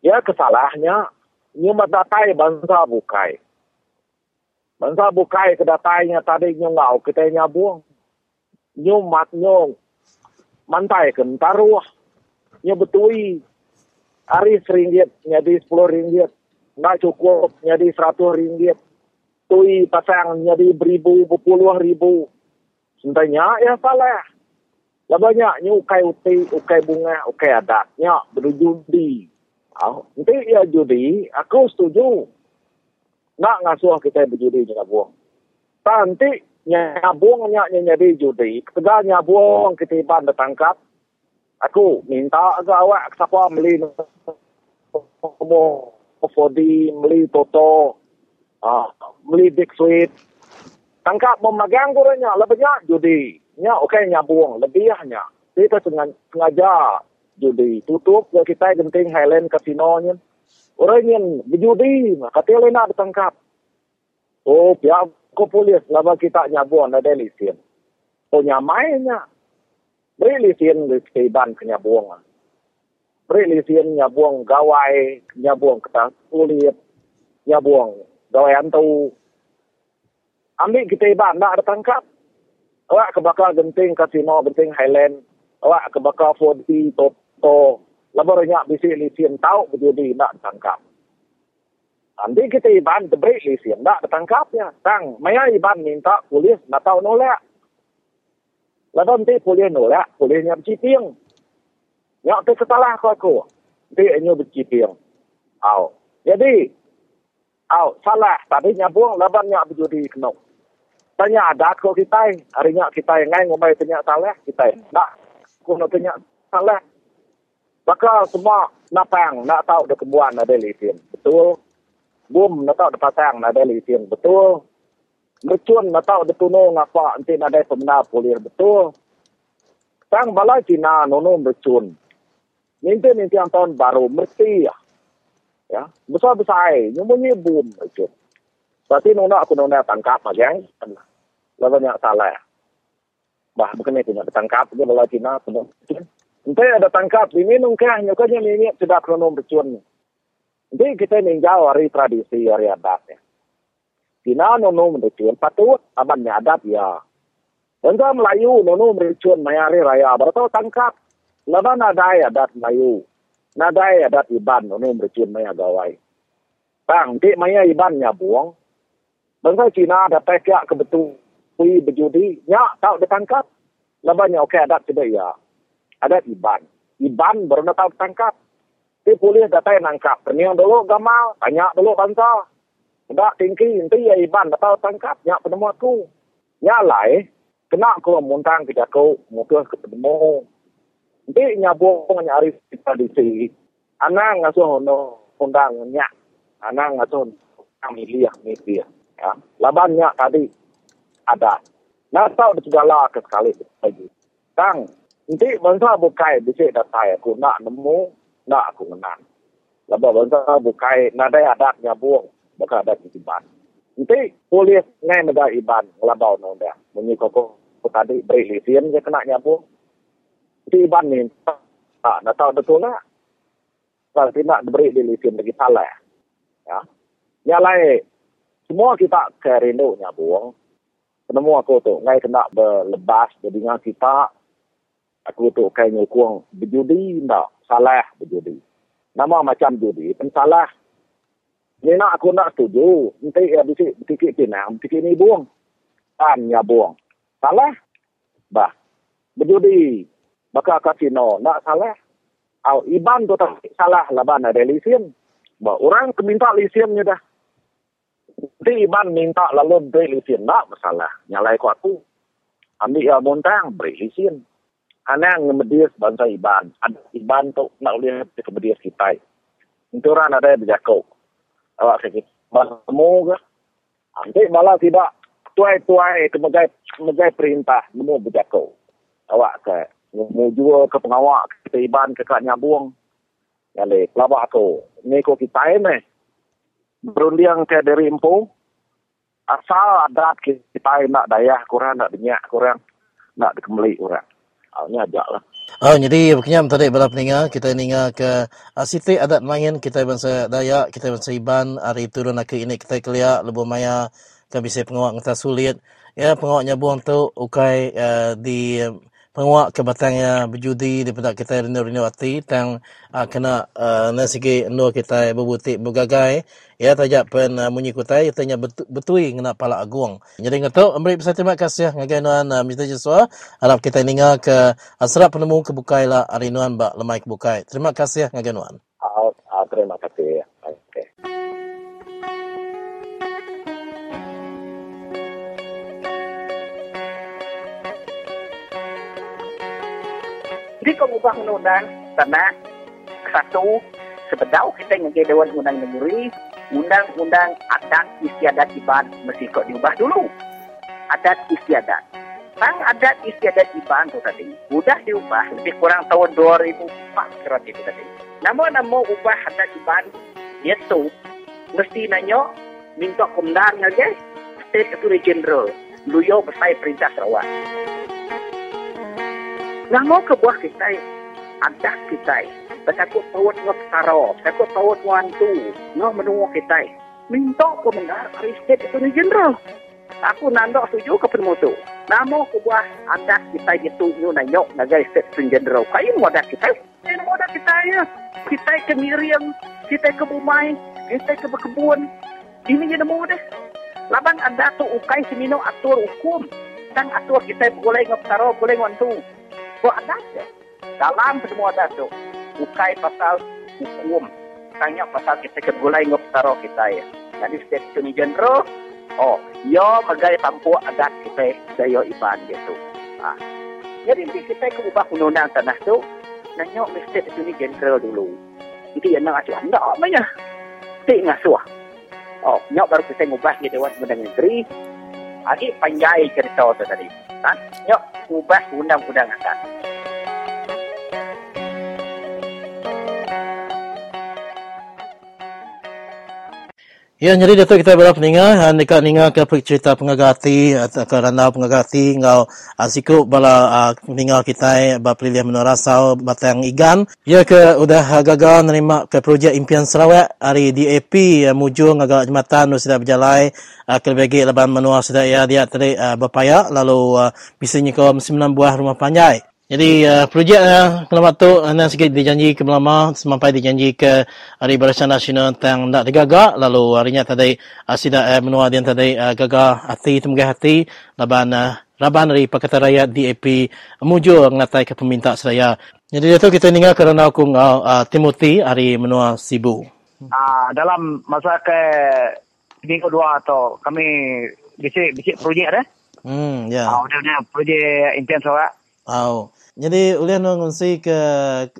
Ya kesalahnya nyumat datai bangsa bukai. Bangsa bukai kedatainya tadi nyungau kita nyabuang. Nyumat nyung mantai ke taruh. Nya betui. Hari seringgit jadi sepuluh ringgit. Nggak cukup jadi seratus ringgit. Tui pasang jadi beribu, berpuluh ribu. Sentanya ya salah. Lah banyaknya ukai uti, ukai bunga, ukai adatnya berjudi. Oh, nanti ya judi, aku setuju. Nak ngasuh kita berjudi dengan buang. Nanti nyabung nyaknya jadi judi. Ketika nyabung kita iban ditangkap. Aku minta agak awak siapa beli Fodi, beli Toto, uh, beli Big Sweet. Tangkap memegang kurangnya, lebihnya judi. Nya okey nyabung. Lebihnya kita sengaja judi. Tutup ya kita genting Highland Casino nya orang yang berjudi. Katanya nak ditangkap oh pihak ko polis lama kita nyabung ada lisin oh nyamainya beri lisin di kehiban kenyabung beri lisin nyabung gawai nyabung kita kulit nyabung gawai antu ambil kita iban nak ditangkap awak kebakar genting kasino, genting Highland, awak kebakar 4D, Toto, lebar banyak bisi lisian tahu berjudi nak ditangkap. Nanti kita iban debrik lisian, nak ditangkapnya. Tang, maya iban minta polis nak tahu nolak. Lepas nanti polis nolak, polisnya berciping. Nyak tu setelah kau aku. Nanti ini berciping. Aw. Jadi, aw, salah. Tadi nyabung, lepas nyak berjudi kenok tanya ada ko kita harinya kita yang ngai ngomai tanya salah kita nak ko nak tanya salah maka semua napang nak tahu de kebuan ada lithium betul bum nak tahu de pasang ada lithium betul mercun nak tahu de tuno ngapa nanti ada pemenang polir betul tang balai Cina nono mercun Ninti ninti yang tahun baru mesti ya. Ya, besar besar. Nyumunyi boom mercun. Berarti nuna aku nuna tangkap aja. Lalu banyak salah. Bah, bukan itu nak tangkap dia bola Cina penuh. Nanti ada tangkap ini nungkah nyukanya ini sudah kronom bercuan. Nanti kita ninjau hari tradisi hari adat. Cina nono bercuan patut abannya adat ya. Bangsa Melayu nono bercuan mayari raya bertau tangkap. Laban nadai adat Melayu. Nadai adat Iban nono bercuan maya gawai. Tang, di maya Iban buang bangsa Cina ada pekak ke betul kui berjudi, nyak tahu ditangkap. Lebahnya okey adat tidak ya. Adat Iban. Iban baru nak tahu ditangkap. Tapi polis datang nangkap. Perniang dulu gamal, tanya dulu bangsa. Tak tinggi, nanti ya Iban tahu tangkap. Nyak penemu aku. Nyak lai, kena aku muntang tidak aku, mungkin ketemu. Nanti nyabung nyari tradisi. Anak ngasuh no undang nyak. Anak ngasuh milih milih ya. Labannya tadi ada. Nah, tahu segala ke sekali. Kang, nanti bangsa bukai bisa datai aku nak nemu, nak aku menang. Lepas bangsa bukai, nak ada adatnya buang, bakal ada kesiban. Nanti polis ngai negara iban, ngelabau nonda. Bunyi koko tadi beri lisin, dia kena nyabung. Nanti iban ni, tak, nak tahu betul lah. Kalau tidak diberi di lisin lagi salah. Ya. Yang lain, semua kita ke rindu nyabung. Penemu aku tu, ngai kena berlebas dengan kita. Aku tu kai nyukung berjudi, tak. Salah berjudi. Nama macam judi, pun salah. Ni nak aku nak setuju. Nanti ya bisik tikit pinang, tikit ni buang. Kan ya buang. Salah? Bah. Berjudi. Bakal kasino. Nak salah? Au, iban tu tak salah laban ada lisen. Bah, orang keminta lisennya dah. Nanti iban minta lalu beri lisen. Tak masalah. Nyalai kuat tu. Ambil ya montang, beri lisen. Karena ngemedias bangsa iban. Ada iban tu nak lihat kemedias kita. Itu orang ada yang berjakau. Awak sakit. Bertemu ke? Nanti malah tidak tuai-tuai kemegai, kemegai perintah. Semua berjakau. Awak ke menuju ke pengawak ke iban ke kak nyabung. Jadi, pelabak aku. Ini kok kita ini. Berundiang ke dari empu. Asal adat kita nak daya kurang, nak dinyak kurang. Nak dikembali kurang. Ah, Ini ajak lah. Oh, jadi berkenyam tadi bala peninga, kita ninga ke uh, siti adat main kita bangsa Dayak, kita bangsa Iban, hari turun nak ini kita keliak lebu maya kan bisa pengawak ngata sulit. Ya, pengawaknya buang tu ukai uh, di uh, pengawak ke batangnya berjudi daripada kita rindu-rindu hati tang uh, kena uh, nasigi endo kita berbutik bergagai ya tajak pen uh, munyi kutai tanya betu, betui ngena pala agung jadi ngato amri besar terima kasih ngagai nuan uh, Mr. Joshua harap kita ninga ke asrap penemu kebukai lah hari nuan bak lemai kebukai terima kasih ngagai nuan Ah, ah, terima kasih. Okay. Jadi kau ubah undang-undang tanah satu sebedau kita dengan Dewan Undang Negeri undang-undang adat istiadat iban mesti kau diubah dulu. Adat istiadat. Tang adat istiadat iban tu tadi sudah diubah lebih kurang tahun 2004 kira itu tadi. Namun nama ubah adat iban itu mesti nanya minta komandan aja State Attorney General Luyo besar perintah Sarawak. Nama kebuah kita ada kita. Bertakut tawat ngap taro, bertakut tawat wantu, ngap menunggu kita. Minta komandan dari State Attorney General. Aku nandak setuju ke penemutu. Nama kebuah ada kita itu nyu nanyok nagai State Attorney General. Kayu moda kita. Ini moda kita ya. Kita ke Miriam, kita ke Bumai, kita ke Bekebun. Ini je nemu deh. Laban ada tu ukai semino atur hukum. Dan atur kita boleh ngap taro, boleh wantu. Kok ada ya? Dalam semua ada tu. Pasal hukum. Tanya pasal kita ke boleh ngap taro kita ya. Jadi State Attorney General, oh, yo bagai tampu adat kita dayo iban gitu. Ah. Jadi nanti kita ke ubah undang-undang tanah tu, nanya State Attorney General dulu. Jadi yang nak acuh, nak apa? Tak ngasuh. Oh, nyok baru kita ngubah di Dewan Undang Negeri. Lagi panjai cerita tu tadi. Nyok ubah undang-undang adat. Ya, jadi Datuk kita berapa ninga, dekat ninga ke cerita pengagati, atau ke randau pengagati, ngau asiko bala uh, ninga kita bapilih menurasau batang igan. Ya ke udah gagal nerima ke projek impian Sarawak, hari DAP uh, muju ngagak jematan sudah berjalai, uh, ke bagi leban menua sudah ya dia tadi uh, berpaya, lalu uh, nyekau sembilan buah rumah panjai. Jadi uh, projek uh, kelamat tu uh, sikit dijanji ke melama sampai dijanji ke Hari Barisan Nasional yang tak digagak lalu harinya tadi uh, sida uh, menua dia tadi uh, gagak hati temugah hati laban uh, raban dari Pakatan Rakyat DAP muju ngatai ke peminta seraya. Jadi itu kita ningal kerana aku ngau uh, Timothy hari menua Sibu. Ah, dalam masa ke minggu dua atau kami bisik bisik projek dah. Hmm, ya. Ah, udah udah projek impian Sarawak. Oh. Jadi ulian ngungsi ke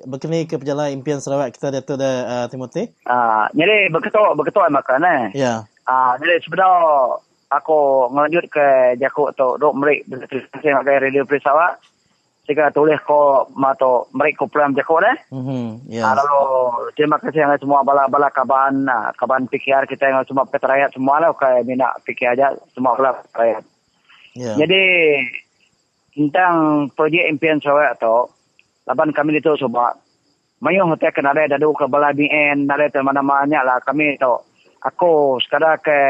berkini ke perjalanan impian Sarawak kita Datuk uh, Timothy. Ah, jadi berketuk berketuk makan eh. Ya. Ah, jadi sebenarnya aku ngelanjut ke Jakuk atau dok merik saya ngagai radio Free Sarawak. Jika tulis ko mato merik ko program Jakuk dah. Mhm. Yeah. Ya. lalu terima kasih yang semua bala-bala kaban, ah, kaban PKR kita yang semua pekat rakyat semua lah kayak minat PKR aja semua rakyat. Ya. Jadi tentang projek impian Sarawak tu, laban kami itu coba mayung hotel kena ada dadu ke bala BN, ada di mana-mana lah kami tu. Aku sekarang ke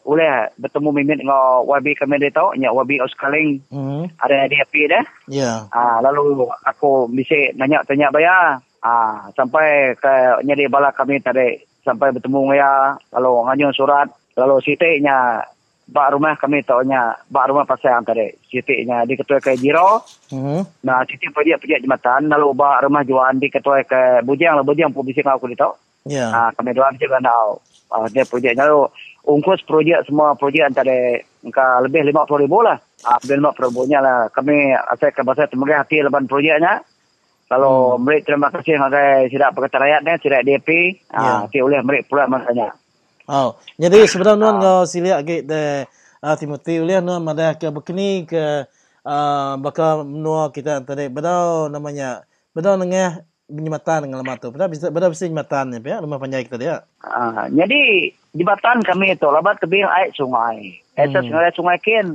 boleh bertemu mimin dengan YB kami dia tu, nya YB Auskaling Mhm. ada DAP dah. Ya. Ah, lalu aku bisa nanya tanya bayar. Ah, sampai ke nyari bala kami tadi sampai bertemu ngaya kalau nganyun surat kalau sitiknya bak rumah kami taunya bak rumah pasal tadi. Sitiknya di ketua ke Jiro. Hmm. nah sitik pergi pergi jembatan. Lalu bak rumah juan di ketua ke Bujang. Lah Bujang pun bising aku di tau Ya. ah kami dua bising kan tau ah, dia projeknya lalu ungkus projek semua projek antara engka lebih 50 ribu lah. Ah lebih 50 ribunya lah. Kami asal ke bahasa temugai hati leban projeknya. Kalau hmm. mereka terima kasih ngagai sidak perkata rakyat ni sidak DP ah Ya. yeah. oleh mereka pula masanya Oh, jadi sebenarnya nuan kau siliak ke de uh, Timothy uliah nuan madah ke bekini ke uh, bakal menua kita tadi bedau namanya bedau nengah penyematan dengan lemah tu. Bedau bisa bedau bisa penyematan ya, ya rumah panjang kita dia. Ah, jadi jembatan kami itu lebat tebing air sungai. Esok Hmm. sungai sungai kin.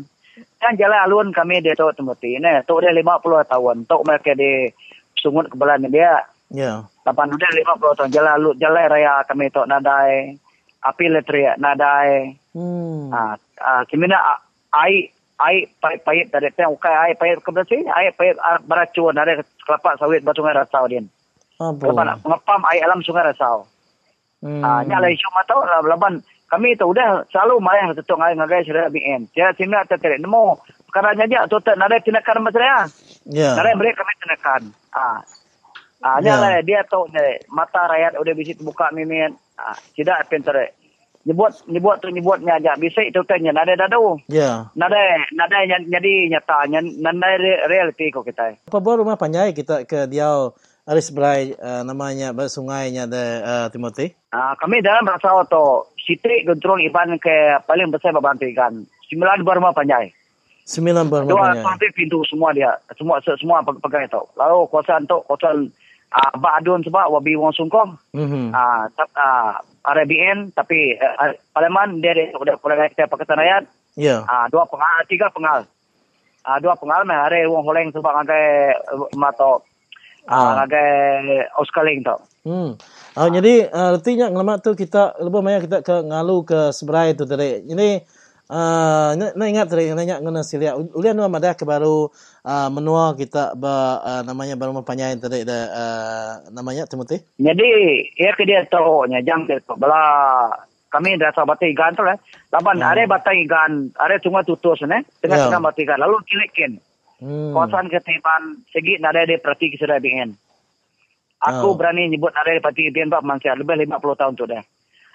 Kan jalan alun kami dia tu temati ni. Tu dia 50 tahun. Tu mereka di sungut kebelan dia. Ya. Lapan udah 50 tahun jalan alun jalan raya kami tu nadai. Api letria nadai. Hmm. Ah, ah kimina air air pahit pahit dari teng ukai air pahit ke bersih air pahit ah, beracun dari kelapa sawit batu sungai rasau dia. Apa? Kelapa nak ngepam air alam sungai rasau. Hmm. Ah, nyala isu mata lah laban kami tu udah selalu mayah tetung ai ngagai sira BN. Dia sini ada tere nemo perkara nya tu tak nada tindakan masaya. Ya. Mereka kami tindakan. Ah. Ah, Ya. nyala dia tu ni mata rakyat udah bisa buka mimin. Ah, tidak apa tere. Nyebut nyebut tu nyebutnya aja bisa itu tanya nada dadu. Ya. Nada nada ny- jadi nyata ny- nada re- realiti ko kita. Apa buat rumah panjang kita ke Diau Aris Brai uh, namanya bersungainya de uh, Timothy? Ah, kami dalam rasa tu sitrik kontrol iban ke paling besar berbantu ikan. Sembilan berumah panjai. Sembilan berumah Dua panjang. sampai pintu semua dia. Semua se- semua peg- pegang itu. Lalu kawasan tu kawasan ah Bak Adun sebab wabi wong sungkong. Mhm. Ah tap ah RBN tapi uh, Parlimen dia dia sudah pernah kita Pakatan Rakyat. Ya. Ah dua pengal tiga pengal. Ah dua pengal meh are wong holeng sebab ngagai uh, mato Ah. ngagai Auskaling tu. Hmm. Oh, jadi uh, artinya ngelamat tu kita lebih banyak kita ke ngalu ke seberai tu tadi. Ini uh, nak, nak ingat tadi nanya ngena silia. Ulian nu madah ke baru uh, menua kita ba, uh, namanya baru mempanjai tadi da, uh, namanya Timothy. Jadi ya ke dia tahu nya jang dia tu bala kami rasa batai ikan tu lah. Laban Hmm. ada batai ikan, ada sungai tutus ne, tengah-tengah Ya. batai ikan. Lalu kilikin. Hmm. Kawasan ketipan segi nada dia perti kisah BN. Aku Oh. berani nyebut nada dia perti BN bab manusia lebih 50 tahun tu dah.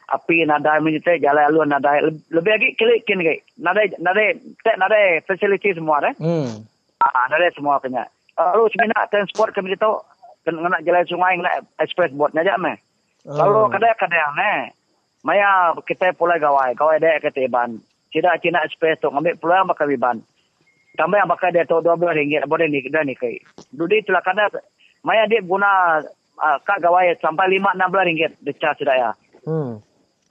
Api nada menyertai jalan alun nada lebih, lagi kilikin ke. Nada nada tak nada facility semua dah. Hmm. Ah, nada semua kena. Lalu sebenarnya transport kami tahu kena nak jalan sungai nak express boat aja meh. Kalau Oh. kadang-kadang ne, maya kita pulai gawai, gawai dek ketiban. Tidak Cina Express tu ngambil pulang bakal biban. Tambah yang bakal dia tu RM12 ringgit boleh ni dah ni kai. Dudi itulah kadang maya dia guna uh, kak gawai sampai 5 16 ringgit dia charge sudah ya. Hmm.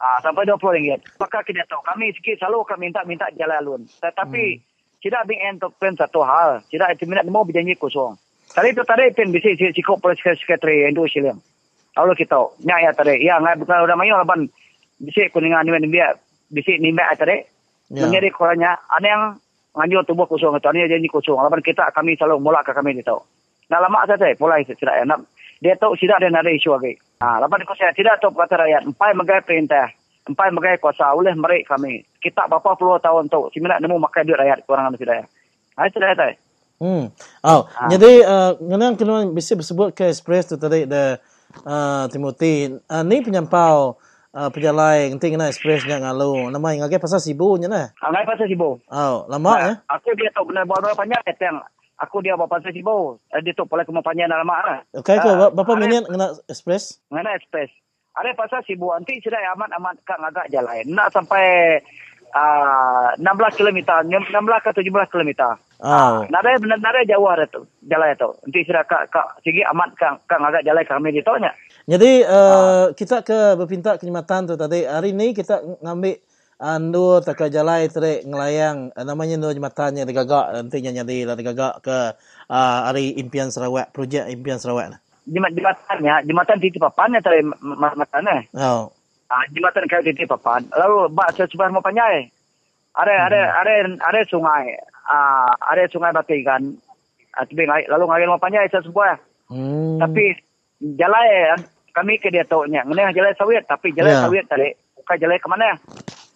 Ah sampai 20 ringgit. Maka kita tahu kami sikit selalu kami minta minta jalan alun. Tetapi tidak BN tu pen satu hal. Tidak itu minat mau berjanji kosong. Tadi tu tadi pen bisa si sikop polis sekretari yang dua silam. Lalu kita nya ya tadi. Ya ngai bukan udah mayu laban bisa kuningan ni dia bisa ni mek tadi. Menjadi koranya ada yang nganjur tubuh kosong itu ini janji kosong. Laban kita kami selalu mulak kami dia tahu. Nah lama saja pulai tidak ya. Nak- Dia tahu tidak ada nada isu lagi. Ah, laban ko saya tidak tahu kata rakyat. Empai megai perintah. Empai megai kuasa oleh mereka kami. Kita berapa puluh tahun tu. Si minat nemu makai duit rakyat kurang lebih tidak ya. Hai tidak ya. Hmm. Oh, Ah. jadi uh, ngenang kena bisa disebut ke express tu tadi the uh, Timothy. Uh, ni penyampau uh, penjalai nanti kena express nya ngalu. Nama yang agak pasal sibu nya nah. Ah, ngai pasal sibuk. Oh, lama ya. Aku dia tahu benar bawa panjang yang aku dia bawa pasal sibuk. Eh, Dia tu boleh kemau panjang dalam mana. Okay, ke Ah, berapa ada- minit kena express? Ngana express. Ada pasal sibuk nanti sudah amat-amat kak ngagak jalan. Nak sampai uh, 16 km, 16 ke 17 km. Oh. Nada benar nada jauh ada tu jalan itu. Nanti sudah kak kak segi amat kak kak ngagak jalan kami di taunya. Jadi uh, kita ke berpinta kenyamatan tu tadi. Hari ni kita ngambil andu tak ke jalai tadi ngelayang uh, namanya nu jembatannya digagak nantinya jadi lah digagak ke uh, hari impian Sarawak, projek impian Sarawak. nah. Jembat jembatannya, jembatan titi papannya tadi matanya. Oh. Ah, jembatan kayu titi papan. Lalu bak sesuatu mau panjai. Ada ada ada ada sungai. Ah, ada sungai batikan. Ah, tapi ngai- lalu ngai mau panjai sesuatu. Hmm. Tapi jalan kami ke dia tahu nya ngene jalan sawit tapi jalan Ya. sawit tadi bukan jalan ke mana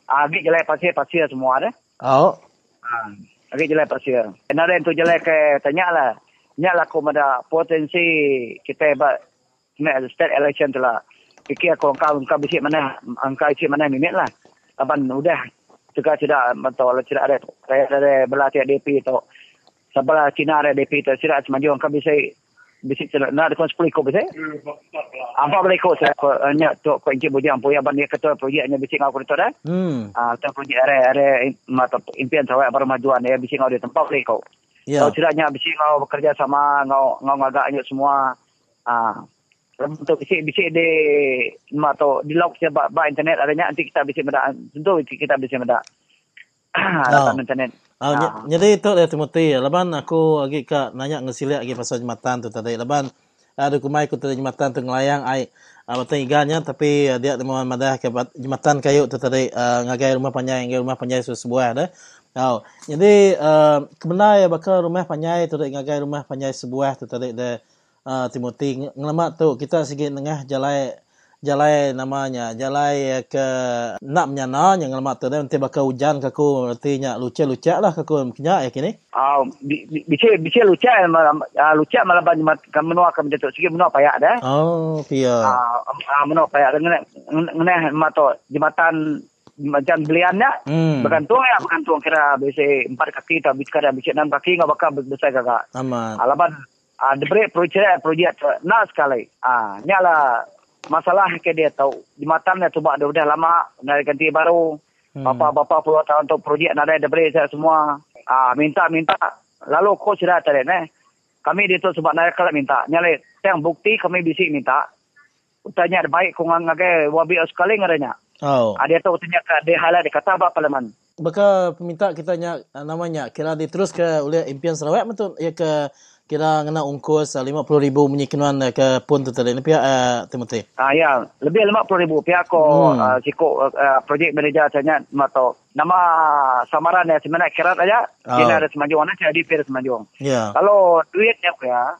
ah gi jalan pasir pasir semua ada. Oh. ah gi jalan pasir. Ada tu jalan ke tanya lah. Nya lah aku ada potensi kita ba nak state election tu lah. Fikir aku engkau engkau bisik mana engkau isi mana minit lah. Aban udah. Juga tidak betul tidak ada. Saya ada belah tiap DP tu. Sebelah Cina ada DP tu. Tidak semaju engkau bisa bisik tidak nak dekon 10 ikut bisa apa boleh ikut saya ko nya tu ko inci bujang puya ban dia ketua projeknya bisik aku itu dah. Hmm. ah tu projek are are mata impian saya permajuan ya bisik ngau di tempat boleh ikut Ya. kalau tidaknya bisik ngau bekerja sama ngau ngau ngagaknya semua ah untuk bisik-bisik di mak tu di log ba, ba internet adanya nanti kita bisik meda tentu kita bisik Oh. internet Ah, Ah. jadi itu dia Timothy. Laban aku lagi ka nanya ngesilik lagi pasal jembatan tu tadi. Laban ada kumai ku tadi jembatan tu ngelayang ai uh, batang iganya tapi uh, dia temu madah ke jembatan kayu tu tadi uh, ngagai rumah panjai ngagai rumah panjai sebuah dah. Oh, jadi uh, kebenar ya bakal rumah panjai tu tadi ngagai rumah panjai sebuah tu tadi de uh, Timothy Ng- ngelamat tu kita sikit tengah jalan jalan namanya jalan ke nak menyana yang ngelamat tu dan nanti bakal hujan kaku artinya lucak-lucak lah kaku kena ya kini Ah, bi- bi- bisik bisik lucak malam ah, lucak malam ban kami menua kami datuk sikit menua payak dah. Oh, pia. Ah, ah, menua payak dengan dengan mato jembatan macam beliannya Hmm. bergantung ya bergantung kira bisik empat kaki atau bisik ada bisik enam kaki enggak bakal besar gagak. Aman. Alaban ah diberi projek projek tu nak sekali. Ah nyala masalah ke dia tahu jembatan tu bak dah udah lama nak ganti baru. Hmm. Bapa-bapa puluh tahun untuk projek nak ada diberi saya semua. Ah minta minta lalu kau sudah tadi ne. Kami dia tu sebab nak kalau minta. Nyale yang bukti kami bisik minta. Utanya ada baik kau ngagai wabi sekali ngaranya. Oh. Ah dia tu tanya ke dia halal dia kata apa parlimen. Baka peminta kita nya namanya kira diterus ke oleh impian Sarawak betul ya ke kira ngena ungkus uh, 50,000 menyikinan uh, ke pun tu tadi pihak uh, Timothy. Ah ya, lebih lima puluh ribu pihak ko Hmm. uh, siko uh, projek manager tanya mato nama samaran ya sebenarnya kirat aja Oh. oh. dia ada semajung mana jadi per semajung. Ya. Kalau duitnya ko ya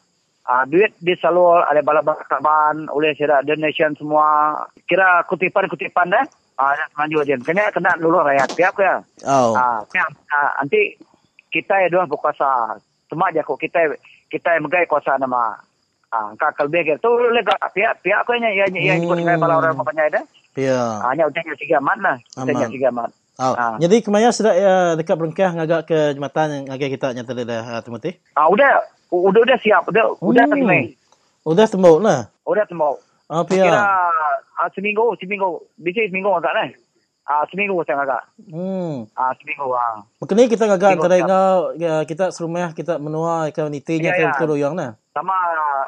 Ah, duit disalur ada bala-bala kaban oleh sira donation semua kira kutipan-kutipan dah ah ada semajung dia kena kena dulu rakyat pihak ya Oh. ah pihak ah, nanti kita ya dua berkuasa cuma aja kok kita kita yang megai kuasa nama ah kakal beger tu lega pihak pihak ko nya ya ya ikut Hmm. dengan bala orang apa dah Ya. hanya utangnya tiga mat lah utangnya Aman. tiga mat Oh. Ah. Jadi kemaya sudah uh, dekat berengkah ngagak ke jembatan yang ngagak kita nyata dah uh, Timothy. ah udah udah udah siap udah udah Hmm. hmm. Udah tembok lah. udah tembok Oh, kira pia. ah, seminggu seminggu bisa seminggu agak lah ah seminggu saya agak Hmm. ah seminggu ah Maknanya kita Tengok antara ngau ya, kita serumah kita menua ke nitinya Ya, ya. ke royong nah. sama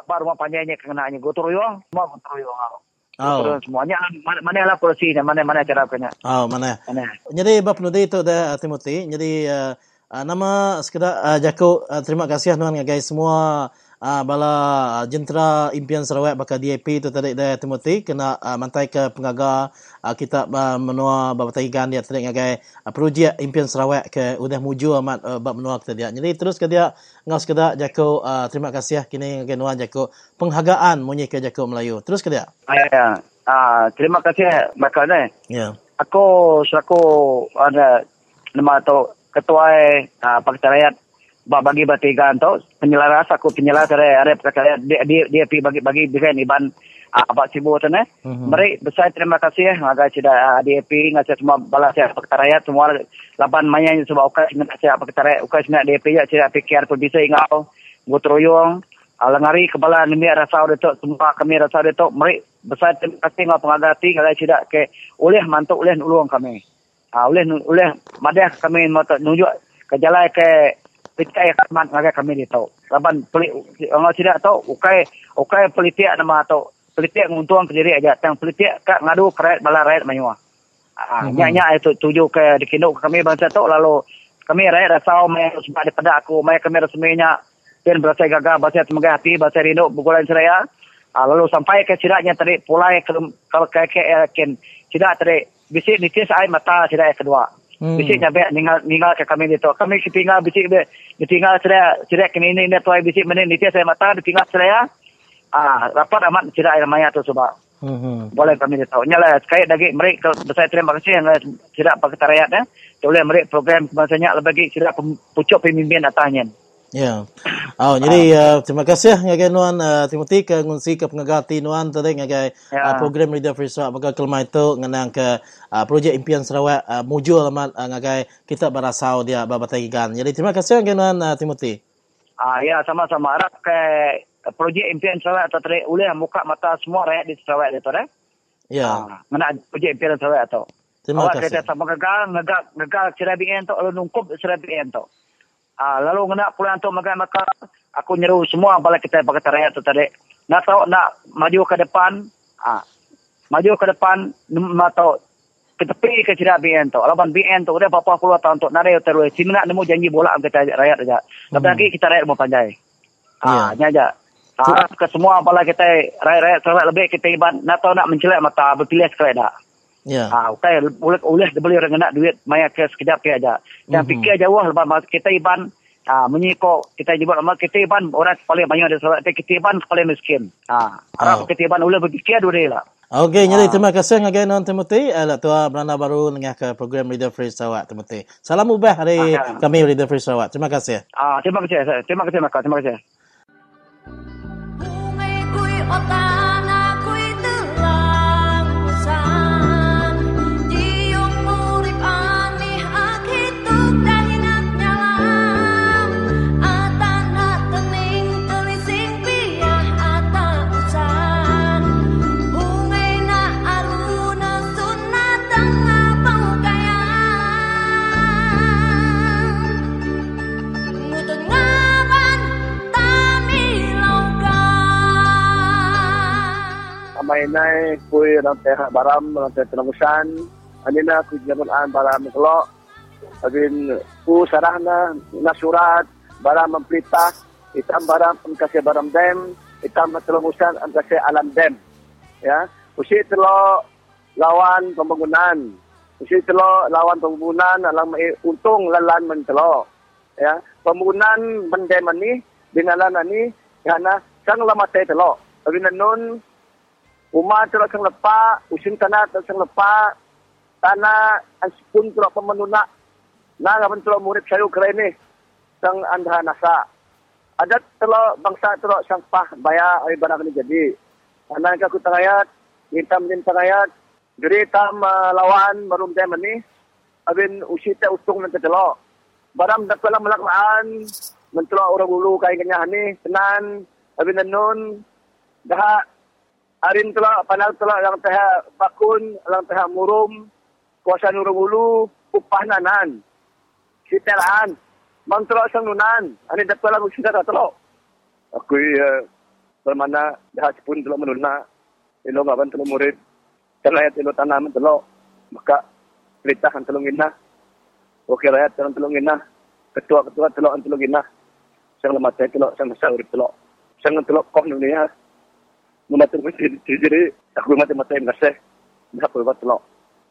baru rumah panjangnya kenanya gotong royong semua gotong royong ah Oh. Semuanya mana mana lah polisinya mana mana cara punya Oh, mana? mana Jadi bab penudi itu dah Timothy. Jadi uh, nama sekedar uh, Jako uh, terima kasih tuan guys semua uh, bala uh, jentera impian Sarawak bakal DAP itu tadi dah Timothy kena uh, mantai ke pengaga uh, kita uh, menua bab tagigan dia tadi ngagai uh, projek impian Sarawak ke udah muju amat uh, bab menua kita dia. Jadi terus ke dia ngau sekedar Jako uh, terima kasih kini ngagai nuan Jako penghargaan munyi ke Jako Melayu. Terus ke dia. ah, ya, ya. ah terima kasih bakal ni Ya. aku selaku ada nama tu ketua uh, Pakatan Rakyat bagi batigan tu penyelaras aku penyelaras ada ada Rakyat dia dia, dia pergi bagi bagi bikin iban uh, apa sibu tu ne Mhm. mari besar terima kasih agak sudah uh, DAP ngasih semua balas ya Pakatan Rakyat semua lapan mayan sebab ukas nak saya Pakatan Rakyat ukas nak DAP ya saya PKR pun bisa ingau gotroyong Alangari kepala nimi rasa dia tu semua kami rasa dia tu mari besar terima kasih ngau pengagati kalau tidak ke oleh mantuk oleh nulung kami. Ah oleh oleh madah kami mau tak nunjuk ke jalan ke pitai khidmat ngagai kami di tau laban peli orang tidak tahu ukai ukai politik nama tau politik nguntuang ke diri aja. Tang politik kak ngadu keret bala rakyat manyua. Ah Mhm. nya nya itu tuju ke dikinduk kami bangsa tu lalu kami rakyat rasau mai sebab daripada aku. Mai kami resminya dan berasa gagah bahasa tenaga hati bahasa rindu bukulan seraya. Ah, lalu sampai ke siraknya tadi pulai ke kalau ke ke yakin sidak tadi bisik nitis ai mata yang kedua. Hmm. Bisik nyampe ninggal ninggal ke kami itu kami ketinggal bisik be ditinggal seraya sidak kini ini ini tuai bisik menit nitis ai mata ditinggal seraya Ah, rapat amat tidak air maya tu sebab Hmm. boleh kami tahu. Nyala sekait lagi mereka besar terima kasih yang tidak pakai rakyat eh. Boleh mereka program sebenarnya lebih tidak pucuk pemimpin atasnya. Ya. Oh, jadi uh, terima kasih ngagai nuan uh, Timothy ke ngunsi ke pengagati nuan tadi ngagai Ya. uh, program Radio Free Sarawak bakal kelma itu ngenang ke uh, projek impian Sarawak uh, mujur amat uh, ngagai kita berasau dia babatagikan. Jadi terima kasih ngagai nuan uh, Timothy. Ah ya sama-sama harap ke projek impian Sarawak atau tadi boleh muka mata semua rakyat di Sarawak itu eh. Ya. Ah, mana projek impian Sarawak tu. Terima Awak kasih. kata sama gagal, ngagak ngagak serabian tu lalu nungkup serabian tu. Ah lalu ngena pulang tu makan maka aku nyeru semua balik kita pakai rakyat tu tadi. Nak tahu nak maju ke depan, ah maju ke depan nak tahu ke tepi ke sira BN tu. Laban BN tu udah berapa puluh tahun tu nare terus. Si nak nemu janji bola kita rakyat aja. Tapi Hmm. lagi kita rakyat mau pandai. Ah, Ya. nya aja. Harap ke semua bala kita rakyat-rakyat lebih kita iban nak tahu nak mencelak mata berpilih sekali dah. Ya. Ah, okay, boleh boleh beli orang nak duit maya ke sekejap ke aja. Dan Mhm. fikir jauh lepas masa kita iban ah menyiko kita jebak lama kita iban orang paling banyak Sarawak tapi kita iban paling miskin. Ah, harap Oh. kita iban boleh berfikir dulu lah. Okey, jadi Ah. terima kasih ngagai nuan Timothy. Uh, tua beranda baru ngah ke program Radio Free Sarawak Timothy. Salam ubah hari kami Radio Free Sarawak. Terima kasih. Ah, terima kasih. Terima kasih Maka. Terima kasih. Ko'y otana Amay na kuy ng teha baram ng teha tinamusan. Ani na kuy jaman baram kelo. Abin ku sarah na nasurat baram plita. Itam baram ang kasi baram dem. Itam na tinamusan ang kasi alam dem. Ya. Usi telo lawan pembangunan. Usi telo lawan pembangunan alang mai untung lalan men telo. Ya. Pembangunan mendem ni dinalan ni yana sang lamate telo. Abin nun Uma telo sang lepa, usin tanah telo sang lepa, tanah ang sipun telo pemenuna. Na ngapan telo murid sayu kerene sang andha nasa. Adat telo bangsa telo sang pah baya ay barang ni jadi. Anak ka kutangayat, hitam din tangayat, jadi tam uh, lawan marum dem ni. Abin usita ustung ng telo. Baram dak pala malakmaan, mentelo orang ulu kay kanya ni, tenan, abin nun, daha Arin tula panal tula lang taha bakun, lang taha murum, kuasa nurung ulu, upah nanan. Sitelaan. Mang tula sang nunan. Ani dat pala mo sita talo. Ako uh, permana dah pun tula menuna. Ilo ngaban tula murid. Talayat ilo tanaman talo. Maka pelitahan tulungin na. Okay rakyat tulung tulungin na. Ketua-ketua telo ang tulungin na. Sang lamatay telo, sang nasa urip telo. Sang telo kok nunia membantu mesti jadi aku mati mati ngasih dah aku buat lo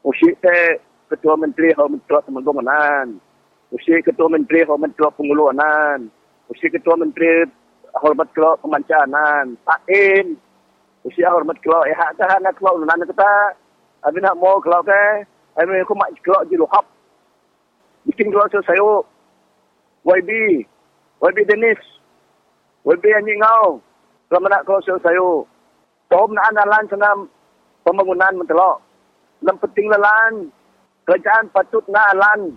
usi te ketua menteri hau menteri pembangunan usi ketua menteri hau menteri penguluanan usi ketua menteri hormat kelo pemancanan pain usi hormat kelo ya hak dah nak kelo nan kita abi nak mau kelo ke? Abi aku mak kelo di lohap bikin kelo saya YB YB Dennis. YB anjing ngau kalau nak kelo saya Tom na analan sana pembangunan mentelo. Lem penting lalan kerajaan patut na alan.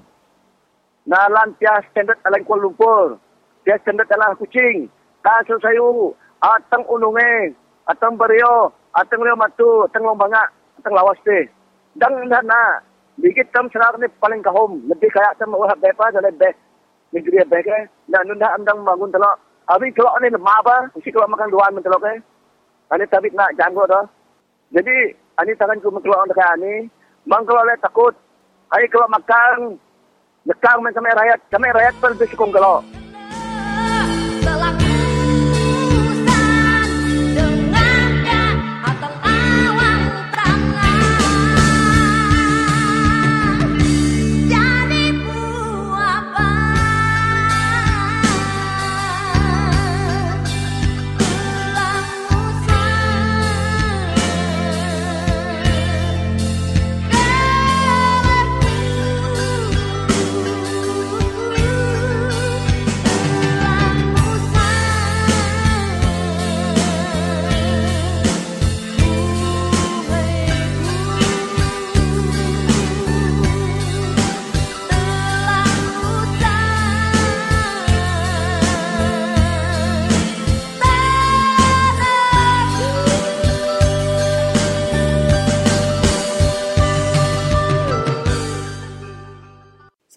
Na alan pia standard alan Kuala Lumpur. Pia standard alan kucing. Kaso sayu atang ununge, atang berio, atang leo matu, atang lombanga, atang lawas te. Dang na na. Bigit tam senar ni paling kahom. Lebih kaya tam wahab bepa dari be. Negeri be ke. Na nunda andang bangun telo. Abi kalau ni lemah ba, mesti kalau makan duaan mentelo ke. Ani tabit nak janggut dah. Jadi, ani tangan ku mengeluar dekat ani. Mang kalau le takut. Hai kalau makan. Lekang main sama rakyat. Sama rakyat pun bersukung kalau.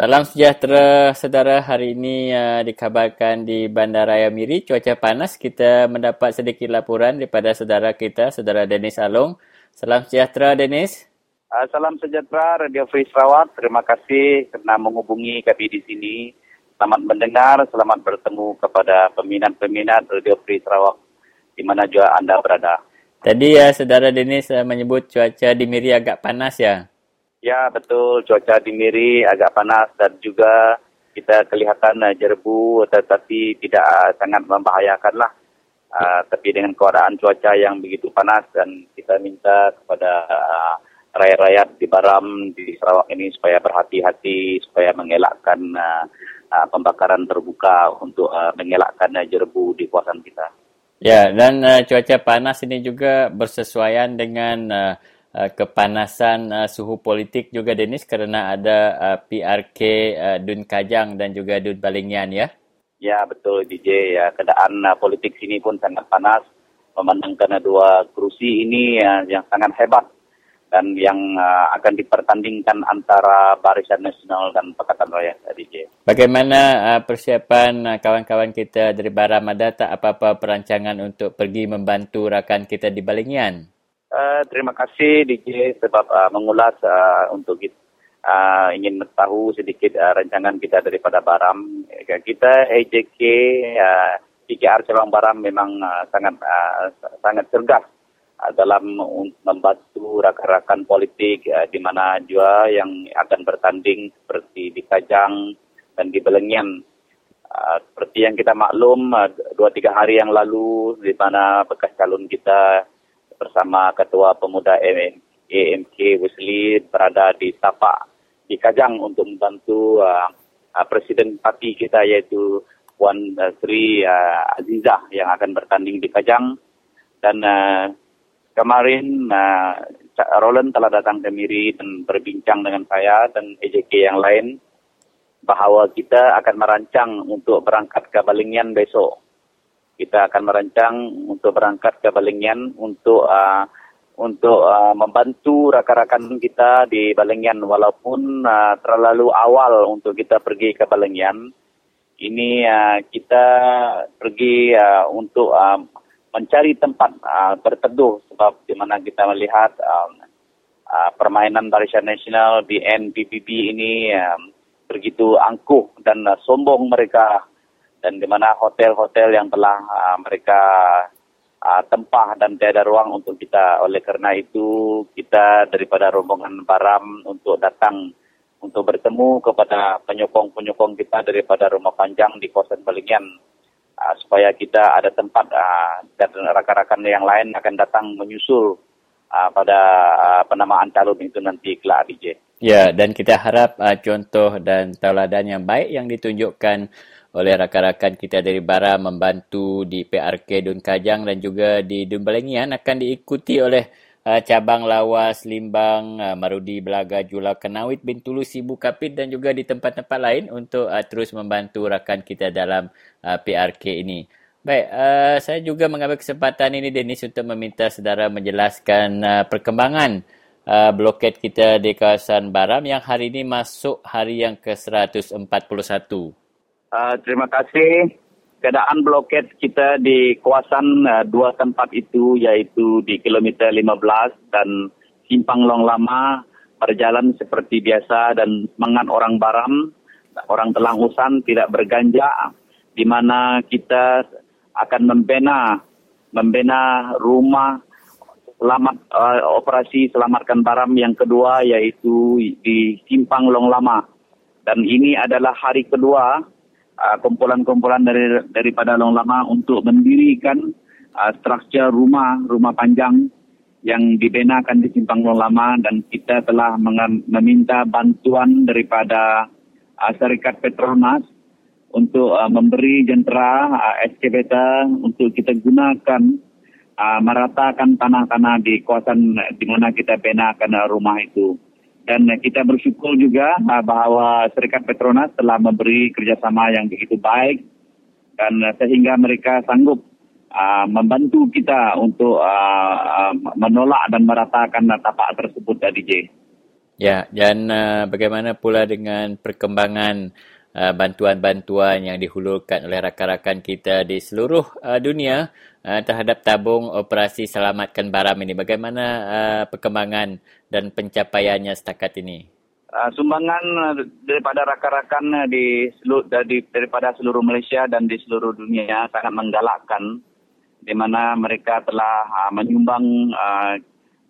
Salam sejahtera saudara. Hari ini uh, dikabarkan di Bandaraya Miri cuaca panas. Kita mendapat sedikit laporan daripada saudara kita, saudara Dennis Along. Salam sejahtera Dennis. Uh, salam sejahtera Radio Free Sarawak. Terima kasih kerana menghubungi kami di sini. Selamat mendengar, selamat bertemu kepada peminat-peminat Radio Free Sarawak di mana juga anda berada. Tadi ya saudara Dennis uh, menyebut cuaca di Miri agak panas ya. Ya betul, cuaca di Miri agak panas dan juga kita kelihatan uh, jerbu tetapi tidak uh, sangat membahayakan lah. Uh, tapi dengan keadaan cuaca yang begitu panas dan kita minta kepada uh, rakyat-rakyat di Baram, di Sarawak ini supaya berhati-hati, supaya mengelakkan uh, uh, pembakaran terbuka untuk uh, mengelakkan uh, jerbu di kawasan kita. Ya, dan uh, cuaca panas ini juga bersesuaian dengan uh, uh, kepanasan uh, suhu politik juga Dennis kerana ada uh, PRK uh, Dun Kajang dan juga Dun Balingian ya. Ya betul DJ ya keadaan uh, politik sini pun sangat panas memandangkan dua kerusi ini uh, yang sangat hebat dan yang uh, akan dipertandingkan antara Barisan Nasional dan Pakatan Rakyat DJ. Bagaimana uh, persiapan uh, kawan-kawan kita dari Baram ada tak apa-apa perancangan untuk pergi membantu rakan kita di Balingian? Uh, terima kasih DJ sebab uh, mengulas uh, untuk kita uh, ingin tahu sedikit uh, rancangan kita daripada Baram. Kita AJK uh, PKR Celang Baram memang uh, sangat uh, sangat cergas uh, dalam membantu rakan-rakan politik uh, di mana juga yang akan bertanding seperti di Kajang dan di Belengian. Uh, seperti yang kita maklum, uh, dua tiga hari yang lalu di mana bekas calon kita bersama Ketua Pemuda AMK Wesley berada di Tapak di Kajang untuk membantu uh, uh, Presiden Parti kita iaitu Puan uh, Sri uh, Azizah yang akan bertanding di Kajang. Dan uh, kemarin uh, Roland telah datang ke Miri dan berbincang dengan saya dan EJK yang lain bahawa kita akan merancang untuk berangkat ke Balingian besok kita akan merancang untuk berangkat ke Balingian untuk uh, untuk uh, membantu rakan-rakan kita di Balingian walaupun uh, terlalu awal untuk kita pergi ke Balingian. Ini uh, kita pergi uh, untuk uh, mencari tempat uh, berteduh sebab di mana kita melihat um, uh, permainan Barisan Nasional di NPPB ini um, begitu angkuh dan uh, sombong mereka dan di mana hotel-hotel yang telah uh, mereka uh, tempah dan tiada ruang untuk kita. Oleh kerana itu, kita daripada rombongan Baram untuk datang untuk bertemu kepada penyokong-penyokong kita daripada rumah panjang di kawasan Balingian uh, supaya kita ada tempat uh, dan rakan-rakan yang lain akan datang menyusul uh, pada uh, penamaan calon itu nanti kelak DJ. Ya, dan kita harap uh, contoh dan tauladan yang baik yang ditunjukkan oleh rakan-rakan kita dari Bara membantu di PRK Dun Kajang dan juga di Dun Balengian akan diikuti oleh uh, cabang lawas Limbang, uh, Marudi Belaga, Jula Kenawit, Bintulu, Sibu Kapit dan juga di tempat-tempat lain untuk uh, terus membantu rakan kita dalam uh, PRK ini. Baik, uh, saya juga mengambil kesempatan ini Dennis untuk meminta saudara menjelaskan uh, perkembangan uh, bloket kita di kawasan Baram yang hari ini masuk hari yang ke-141. Uh, terima kasih. Keadaan bloket kita di kawasan uh, dua tempat itu iaitu di kilometer 15 dan Simpang Long Lama berjalan seperti biasa dan semangat orang Baram, orang Telang Usan tidak berganja di mana kita akan membina membina rumah selamat uh, operasi selamatkan Baram yang kedua iaitu di Simpang Long Lama dan ini adalah hari kedua uh, kumpulan-kumpulan dari daripada Long Lama untuk mendirikan uh, struktur rumah rumah panjang yang dibenakan di Simpang Long Lama dan kita telah meminta bantuan daripada uh, Serikat Petronas untuk uh, memberi jentera uh, excavator untuk kita gunakan uh, meratakan tanah-tanah di kawasan di mana kita benakan uh, rumah itu dan kita bersyukur juga uh, bahawa Serikat Petronas telah memberi kerjasama yang begitu baik dan uh, sehingga mereka sanggup uh, membantu kita untuk menolak dan meratakan tapak tersebut, uh, DJ. Ya, dan bagaimana pula dengan perkembangan bantuan-bantuan yang dihulurkan oleh rakan-rakan kita di seluruh uh, dunia terhadap tabung operasi selamatkan baram ini? Bagaimana perkembangan dan pencapaiannya setakat ini? Uh, sumbangan uh, daripada rakan-rakan uh, di seluruh dari, daripada seluruh Malaysia dan di seluruh dunia sangat menggalakkan di mana mereka telah uh, menyumbang uh,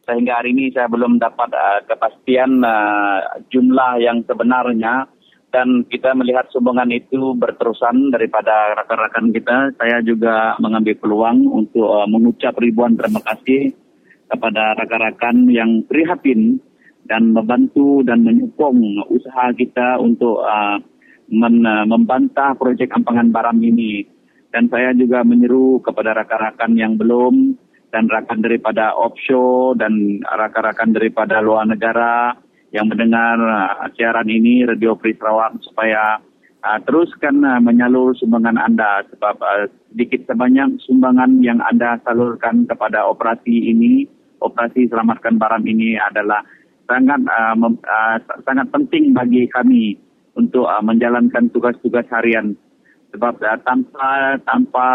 sehingga hari ini saya belum dapat uh, kepastian uh, jumlah yang sebenarnya dan kita melihat sumbangan itu berterusan daripada rakan-rakan kita. Saya juga mengambil peluang untuk uh, mengucap ribuan terima kasih kepada rakan-rakan yang prihatin dan membantu dan menyokong usaha kita untuk uh, uh, membantah projek ampangan baram ini. Dan saya juga menyeru kepada rakan-rakan yang belum dan rakan daripada offshore dan rakan-rakan daripada luar negara yang mendengar uh, siaran ini Radio Free Sarawak supaya uh, teruskan uh, menyalur sumbangan anda sebab uh, sedikit sebanyak sumbangan yang anda salurkan kepada operasi ini operasi selamatkan barang ini adalah sangat uh, mem, uh, sangat penting bagi kami untuk uh, menjalankan tugas-tugas harian. Sebab uh, tanpa tanpa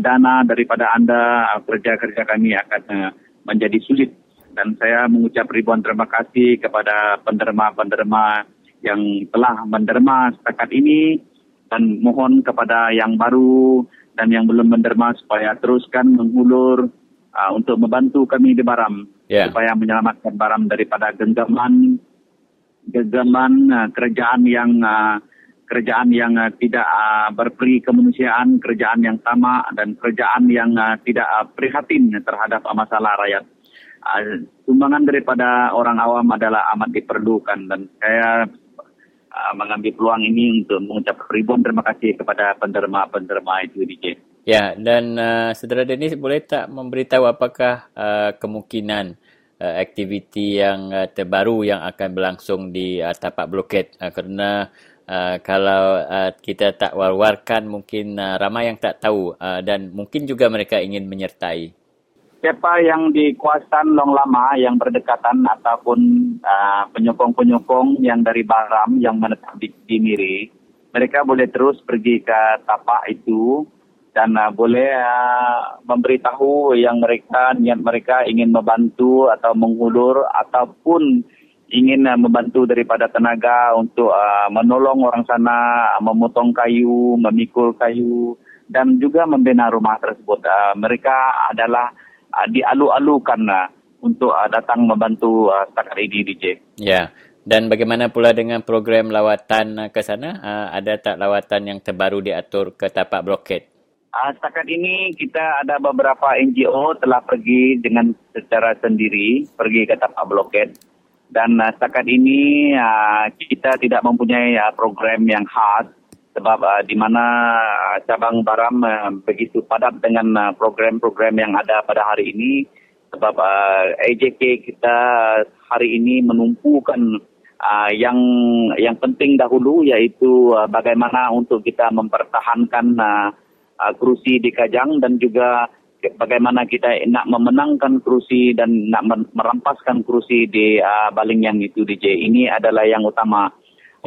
dana daripada anda uh, kerja-kerja kami akan uh, menjadi sulit. Dan saya mengucap ribuan terima kasih kepada penderma-penderma yang telah menderma setakat ini dan mohon kepada yang baru dan yang belum menderma supaya teruskan menghulur uh, untuk membantu kami di Baram Yeah. supaya menyelamatkan Baram daripada genggaman genggaman uh, kerajaan yang uh, kerajaan yang uh, tidak uh, berperi kemanusiaan, kerajaan yang tamak dan kerajaan yang uh, tidak uh, prihatin terhadap uh, masalah rakyat. Uh, sumbangan daripada orang awam adalah amat diperlukan dan saya uh, mengambil peluang ini untuk mengucap ribuan terima kasih kepada penderma-penderma itu DJ. Ya, dan uh, saudara Denis boleh tak memberitahu apakah uh, kemungkinan uh, aktiviti yang uh, terbaru yang akan berlangsung di uh, tapak bloket uh, kerana uh, kalau uh, kita tak war-warkan mungkin uh, ramai yang tak tahu uh, dan mungkin juga mereka ingin menyertai. Siapa yang di kawasan Long Lama yang berdekatan ataupun uh, penyokong-penyokong yang dari Baram yang menetap di, di Miri, mereka boleh terus pergi ke tapak itu dan uh, boleh uh, memberitahu yang mereka niat mereka ingin membantu atau menghulur ataupun ingin uh, membantu daripada tenaga untuk uh, menolong orang sana uh, memotong kayu, memikul kayu dan juga membina rumah tersebut. Uh, mereka adalah uh, dialu-alukan uh, untuk uh, datang membantu uh, setakat ini DJ. Ya. Dan bagaimana pula dengan program lawatan uh, ke sana? Uh, ada tak lawatan yang terbaru diatur ke tapak bloket? Uh, setakat ini kita ada beberapa NGO telah pergi dengan secara sendiri pergi ke tapak bloket. Dan uh, setakat ini uh, kita tidak mempunyai uh, program yang khas sebab uh, di mana uh, cabang Baram uh, begitu padat dengan uh, program-program yang ada pada hari ini. Sebab uh, AJK kita hari ini menumpukan uh, yang yang penting dahulu iaitu uh, bagaimana untuk kita mempertahankan uh, uh, kerusi di Kajang dan juga bagaimana kita nak memenangkan kerusi dan nak merampaskan kerusi di uh, Balingyang itu DJ. Ini adalah yang utama.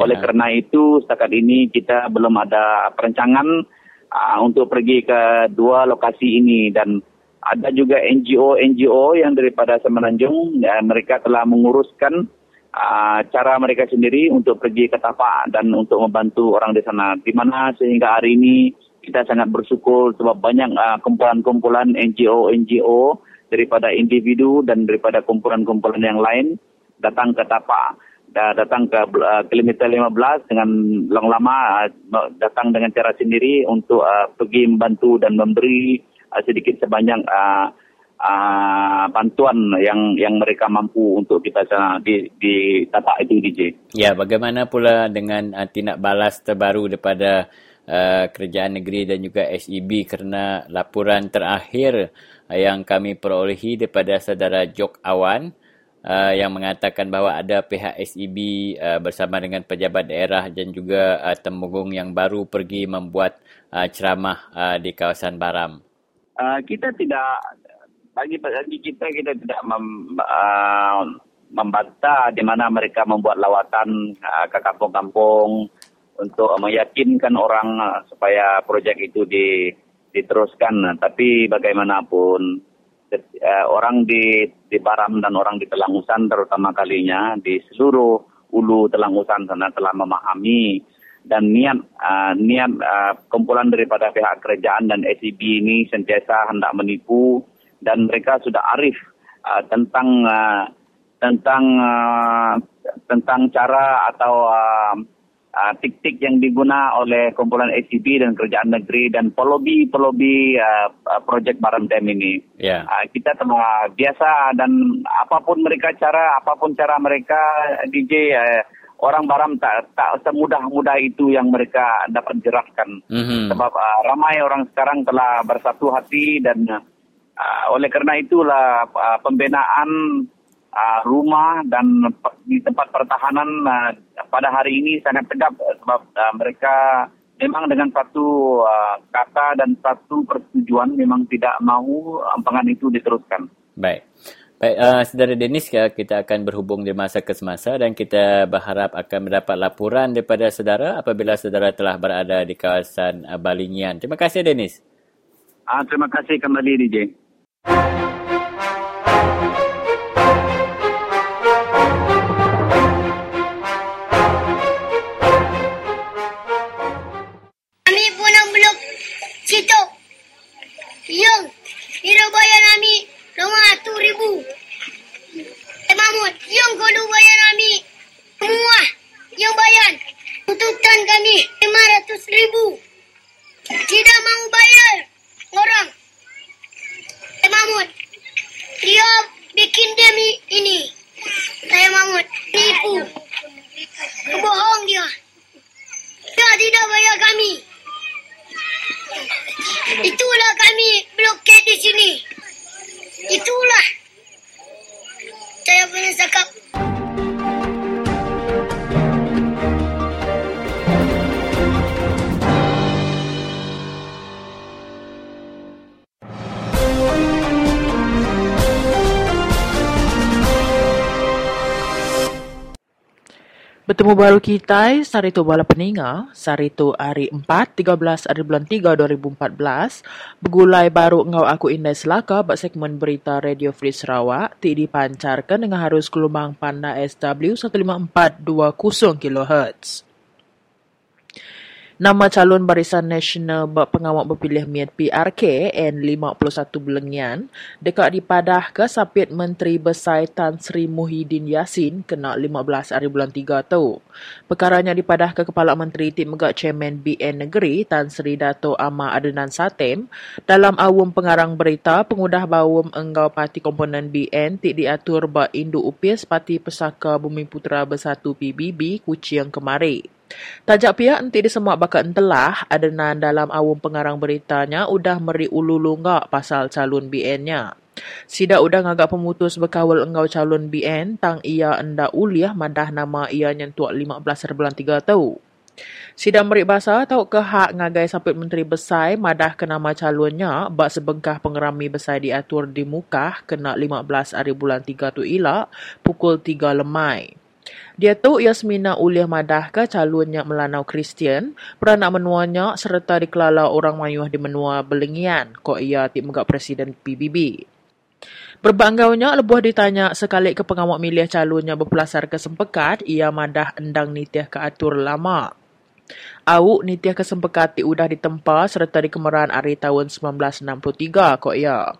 Oleh Ya. kerana itu setakat ini kita belum ada perancangan uh, untuk pergi ke dua lokasi ini dan ada juga NGO-NGO yang daripada Semenanjung ya, mereka telah menguruskan uh, cara mereka sendiri untuk pergi ke tapak dan untuk membantu orang di sana. Di mana sehingga hari ini kita sangat bersyukur sebab banyak uh, kumpulan-kumpulan NGO-NGO daripada individu dan daripada kumpulan-kumpulan yang lain datang ke tapak datang ke uh, kilometer 15 dengan long lama uh, datang dengan cara sendiri untuk uh, pergi membantu dan memberi uh, sedikit sebanyak uh, uh, bantuan yang yang mereka mampu untuk kita sana di di tapak itu DJ. Ya, bagaimana pula dengan uh, tindak balas terbaru daripada uh, kerajaan negeri dan juga SEB kerana laporan terakhir uh, yang kami perolehi daripada saudara Jok Awan uh, yang mengatakan bahawa ada pihak SEB uh, bersama dengan pejabat daerah dan juga uh, temunggung yang baru pergi membuat uh, ceramah uh, di kawasan Baram. Uh, kita tidak bagi bagi kita kita tidak mem, uh, membantah di mana mereka membuat lawatan uh, ke kampung-kampung untuk meyakinkan orang uh, supaya projek itu di, diteruskan. Tapi bagaimanapun uh, orang di di Baram dan orang di Telangusan terutama kalinya di seluruh ulu Telangusan sana telah memahami dan niat uh, niat uh, kumpulan daripada pihak kerajaan dan SCB ini sentiasa hendak menipu dan mereka sudah arif uh, tentang uh, tentang uh, tentang cara atau uh, uh, tik-tik yang diguna oleh kumpulan SCB dan kerajaan negeri dan pelobi-pelobi uh, uh, projek Baram Dam ini. Ya. Uh, kita telah biasa dan apapun mereka cara, apapun cara mereka DJ uh, orang Baram tak tak semudah-mudah itu yang mereka dapat jelaskan. Mhm. Sebab uh, ramai orang sekarang telah bersatu hati dan uh, oleh kerana itulah uh, pembinaan uh, rumah dan di tempat pertahanan uh, pada hari ini sangat tegap sebab uh, mereka memang dengan satu uh, kata dan satu persetujuan memang tidak mahu ampangan itu diteruskan. Baik. Baik, uh, saudara Dennis, kita akan berhubung di masa ke semasa dan kita berharap akan mendapat laporan daripada saudara apabila saudara telah berada di kawasan uh, Balingian. Terima kasih, Dennis. Uh, terima kasih kembali DJ. Eh Mahmud, yang kodu bayar kami semua yang bayar. Tuntutan kami lima ratus ribu. Tidak mau bayar orang. Eh Mahmud, dia bikin demi ini. Saya Mahmud, nipu. Kebohong dia. Dia tidak bayar kami. Itulah kami blokade di sini. Itulah. Saya punya cakap. Bertemu baru kita, Sarito Bala Peninga, Sarito hari 4, 13 hari bulan 3, 2014. Begulai baru ngau aku indai selaka bak segmen berita Radio Free Sarawak, ti dipancarkan dengan harus gelombang panda SW 15420 kHz. Nama calon Barisan Nasional Pengawal Berpilih Miat PRK N51 Belengian dekat dipadah ke sapit Menteri Besar Tan Sri Muhyiddin Yassin kena 15 hari bulan 3 tu. Perkaranya dipadah ke Kepala Menteri Tim Megak Chairman BN Negeri Tan Sri Dato Ahmad Adenan Satem dalam awam pengarang berita pengudah bawum enggau parti komponen BN tik diatur bak induk upis parti pesaka Bumi Putera Bersatu PBB Kuching kemari. Tajak pihak nanti disemak bakat entelah adenan dalam awam pengarang beritanya udah meri ululu ngak pasal calon BN-nya. Sida udah ngagak pemutus berkawal engkau calon BN tang ia enda uliah madah nama ia nyentuak 15 hari bulan 3 tau. Sida merik bahasa tau ke hak ngagai sapit menteri besar madah ke nama calonnya bak sebengkah pengerami besar diatur di muka kena 15 hari bulan 3 tu ilak pukul 3 lemai. Dia tu Yasmina Uliah Madah ke calon yang melanau Kristian, beranak menuanya serta dikelala orang mayuh di menua Belengian, kok ia tik megak Presiden PBB. Berbanggaunya lebuh ditanya sekali ke pengawak milih calonnya berpelasar ke sempekat, ia madah endang nitiah ke atur lama. Awuk nitiah ke sempekat ti udah ditempa serta di kemeran hari tahun 1963 kok ia.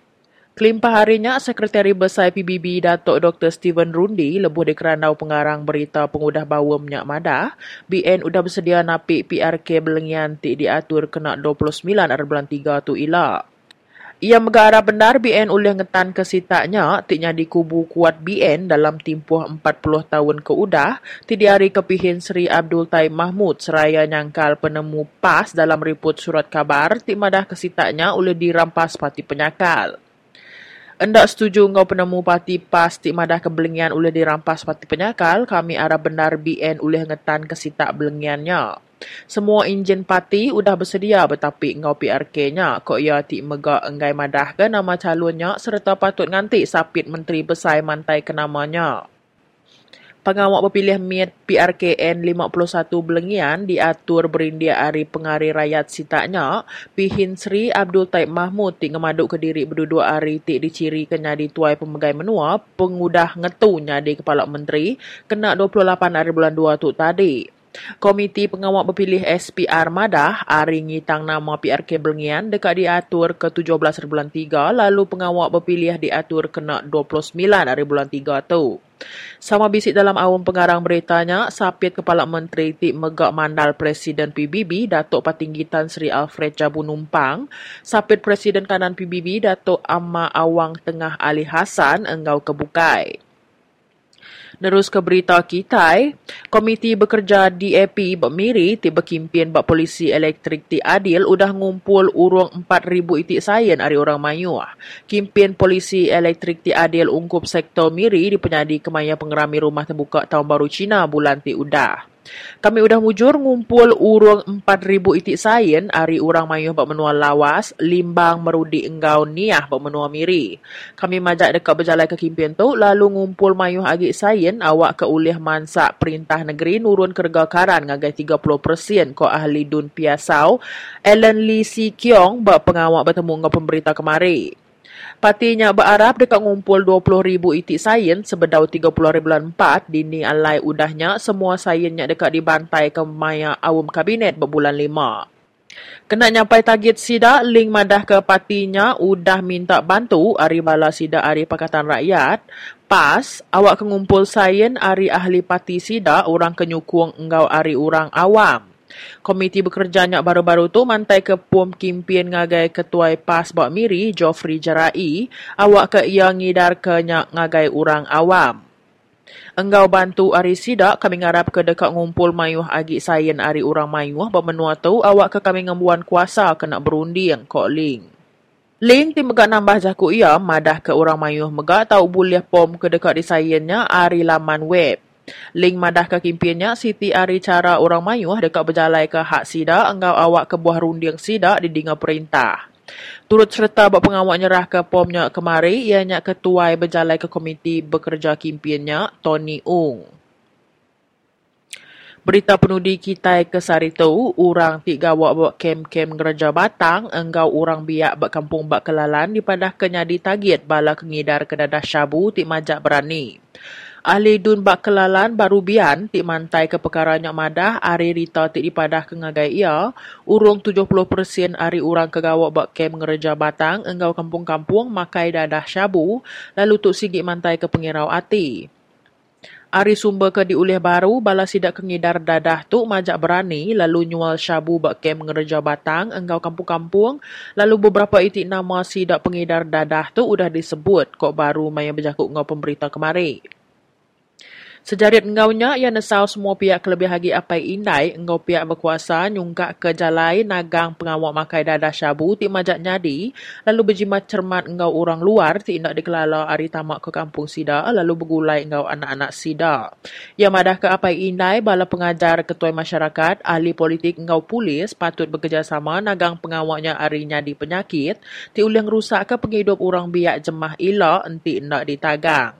Kelimpah harinya, Sekretari Besar PBB Datuk Dr. Stephen Rundi lebuh di keranau pengarang berita pengudah bawa minyak madah, BN udah bersedia napik PRK Belengian tik diatur kena 29 hari bulan 3 tu ilak. Ia megara benar BN oleh ngetan ke sitaknya tiknya di kubu kuat BN dalam tempoh 40 tahun ke udah ti diari kepihin Sri Abdul Taib Mahmud seraya nyangkal penemu pas dalam riput surat kabar tik madah ke sitaknya oleh dirampas parti penyakal. Endak setuju ngau penemu parti PAS madah kebelengian oleh dirampas parti penyakal, kami arah benar BN oleh ngetan ke sitak belengiannya. Semua enjin parti udah bersedia bertapik ngau PRK-nya, kok ia tik megak enggai madah ke nama calonnya serta patut nganti sapit Menteri Besar mantai ke namanya. Pengawak berpilih MIT PRKN 51 Belengian diatur berindia hari pengari rakyat sitaknya Pihin Sri Abdul Taib Mahmud ti ngemaduk ke diri berdua hari ti diciri kena di tuai pemegai menua pengudah ngetunya di Kepala Menteri kena 28 hari bulan 2 tu tadi. Komiti Pengawak Berpilih SPR Madah hari ngitang nama PRK Belengian dekat diatur ke 17 hari bulan 3 lalu pengawak berpilih diatur kena 29 hari bulan 3 tu. Sama bisik dalam awam pengarang beritanya, Sapit Kepala Menteri Tik Megak Mandal Presiden PBB, Datuk Patinggi Tan Sri Alfred Jabu Numpang, Sapit Presiden Kanan PBB, Datuk Amma Awang Tengah Ali Hassan, enggau kebukai. Terus ke berita kita, Komiti Bekerja DAP Bermiri tiba kimpin bak polisi elektrik ti adil udah ngumpul urung 4,000 itik sayen hari orang mayu. Kimpin polisi elektrik ti adil ungkup sektor miri di penyadi kemaya pengerami rumah terbuka tahun baru Cina bulan ti udah. Kami udah mujur ngumpul urung 4,000 itik sayen hari orang mayuh bak menua lawas, limbang merudi enggau niah bak menua miri. Kami majak dekat berjalan ke kimpin tu, lalu ngumpul mayuh agik sayen awak ke ulih mansak perintah negeri nurun kerga karan ngagai 30% ko ahli dun piasau, Ellen Lee Si Kiong bak pengawak bertemu dengan pemberita kemari. Partinya berharap dekat ngumpul 20,000 itik sains sebedau 30 hari bulan 4 dini alai udahnya semua sainsnya dekat dibantai ke maya awam kabinet berbulan 5. Kena nyampai target sida, link madah ke partinya udah minta bantu hari bala sida hari Pakatan Rakyat. Pas, awak ke ngumpul sains hari ahli parti sida, orang kenyukung engkau hari orang awam. Komiti bekerjanya baru-baru tu mantai ke pom kimpin ngagai ketua PAS Bak Miri, Joffrey Jarai, awak ke ia ngidar ke nyak ngagai orang awam. Enggau bantu ari sidak kami ngarap ke dekat ngumpul mayuh agi sayen ari orang mayuh bermenua tu awak ke kami ngembuan kuasa kena berunding kok ling. Ling ti megak nambah jaku ia madah ke orang mayuh megak tau boleh pom ke dekat di sayennya ari laman web. Ling madah ke kimpinnya, Siti Ari cara orang mayuh dekat berjalai ke hak sida, enggau awak ke buah runding sida di dinga perintah. Turut serta buat pengawak nyerah ke pomnya kemari, ianya ketuai berjalai ke komiti bekerja kimpinnya, Tony Ung. Berita penudi kita ke sari tu, orang tiga awak buat kem-kem gereja batang, enggau orang biak buat kampung bak kelalan dipadah kenyadi target bala kengidar ke dadah syabu tik majak berani. Ahli dun bak kelalan baru bian tik mantai ke perkaranya madah ari rita tik dipadah ke ngagai ia urung 70% ari orang kegawak bak kem ngereja batang enggau kampung-kampung makai dadah syabu lalu tuk sigi mantai ke pengirau ati. Ari sumber ke diulih baru, bala sidak kengidar dadah tu majak berani, lalu nyual syabu bak kem ngereja batang, enggau kampung-kampung, lalu beberapa itik nama sidak pengidar dadah tu udah disebut, kok baru maya berjakuk ngau pemberita kemari. Sejarit engaunya, ia nesau semua pihak kelebih lagi apa indai, engau pihak berkuasa nyungkak ke jalai nagang pengawak makai dadah syabu ti majak nyadi, lalu berjimat cermat engau orang luar ti indak dikelala ari tamak ke kampung sida, lalu bergulai engau anak-anak sida. Ia madah ke apa indai, bala pengajar ketua masyarakat, ahli politik engau polis patut bekerjasama nagang pengawaknya ari nyadi penyakit, ti ulang rusak ke penghidup orang biak jemah ila enti indak ditagang.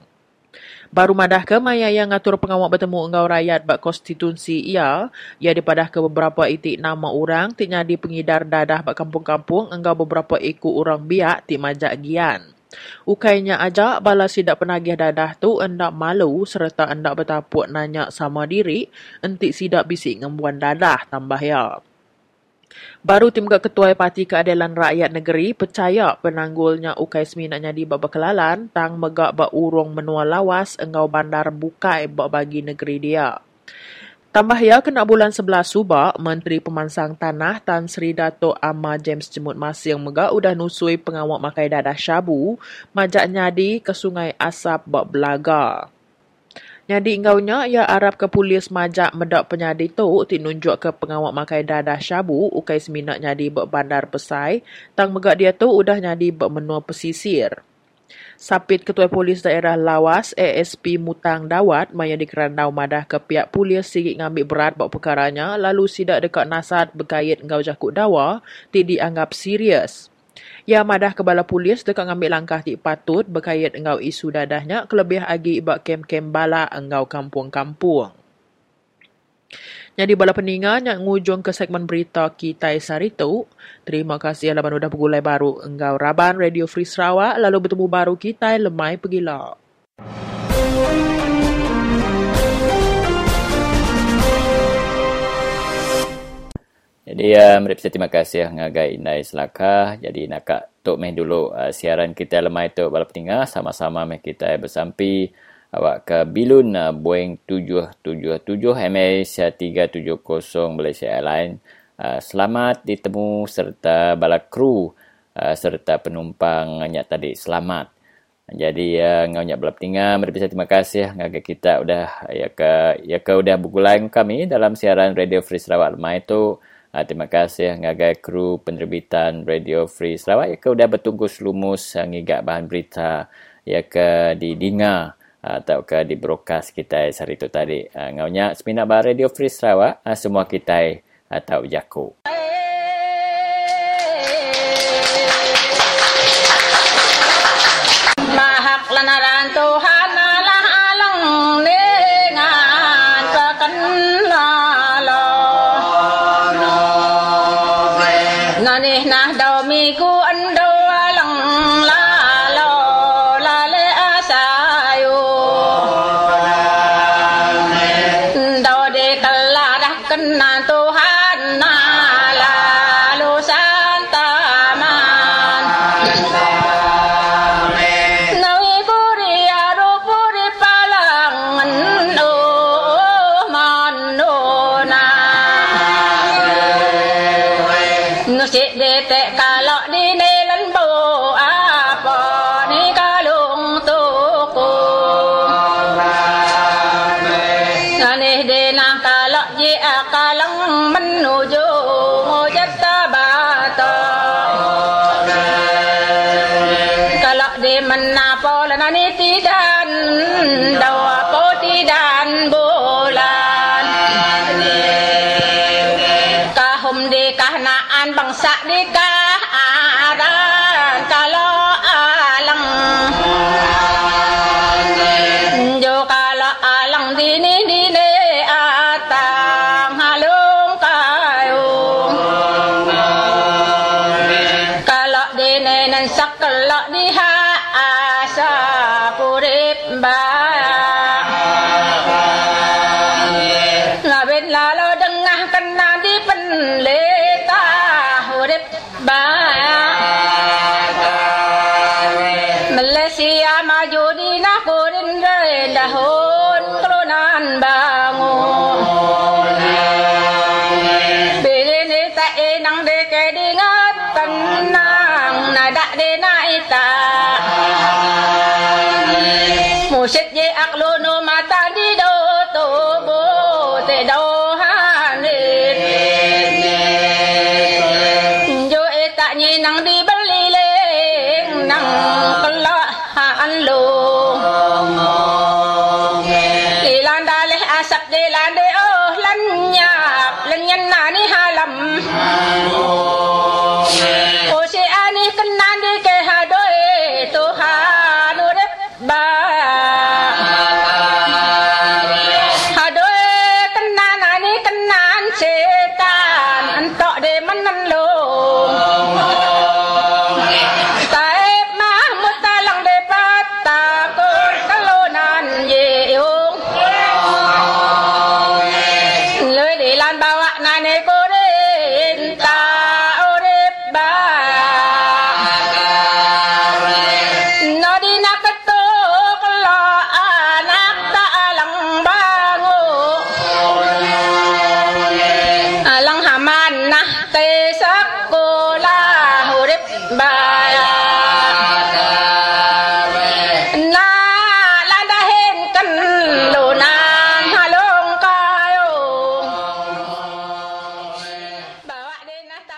Baru madah ke maya yang ngatur pengawak bertemu engau rakyat bak konstitusi ia, ia dipadah ke beberapa itik nama orang, tiknya di pengidar dadah bak kampung-kampung engau beberapa ikut orang biak ti majak gian. Ukainya aja bala sidak penagih dadah tu endak malu serta endak bertapuk nanya sama diri, entik sidak bisik ngembuan dadah tambah ya. Baru tim ketua Parti Keadilan Rakyat Negeri percaya penanggulnya Ukai Smi nak jadi bab kelalan tang megak bak urung menua lawas engau bandar bukai bagi negeri dia. Tambah ya kena bulan 11 Subak, Menteri Pemansang Tanah Tan Sri Dato' Amma James Jemut Masing megak udah nusui pengawak makai dadah syabu majak nyadi ke sungai asap bak belaga. Nyadi ingaunya, ia Arab ke polis majak medak penyadi tu tinunjuk ke pengawak makai dadah syabu ukai seminak nyadi bak bandar pesai, tang megak dia tu udah nyadi bak menua pesisir. Sapit Ketua Polis Daerah Lawas ASP Mutang Dawat maya dikerandau madah ke pihak polis sigit ngambil berat bak perkaranya lalu sidak dekat nasad berkait ngau jakut dawa ti dianggap serius. Ia madah ke bala polis dekat ngambil langkah ti patut berkait engau isu dadahnya kelebih agi ibak kem-kem bala engau kampung-kampung. Jadi bala peningan yang ngujung ke segmen berita kita hari tu. Terima kasih alaban udah bergulai baru engau Raban Radio Free Sarawak lalu bertemu baru kita lemai pergila. Jadi uh, mereka terima kasih ngagai indai selaka. Jadi nak tok meh dulu uh, siaran kita lemai tu bala peningan sama-sama meh kita bersampi awak ke Bilun uh, Boeing 777 MH370 Malaysia Airlines. Uh, selamat ditemu serta bala kru uh, serta penumpang nyak tadi selamat. Jadi uh, ngau nyak bala peningan mereka terima kasih ngagai kita udah ya ke ya ke udah bergulai kami dalam siaran Radio Free Sarawak lemai tu. Uh, terima kasih ngagai kru penerbitan Radio Free Sarawak ya ke sudah bertunggu selumus uh, ngigak bahan berita ya ke di Dinga uh, atau ke di broadcast kita hari itu tadi. Uh, ngaunya seminat bah Radio Free Sarawak uh, semua kita atau uh, jaku. Mahak Nusik detek kalau di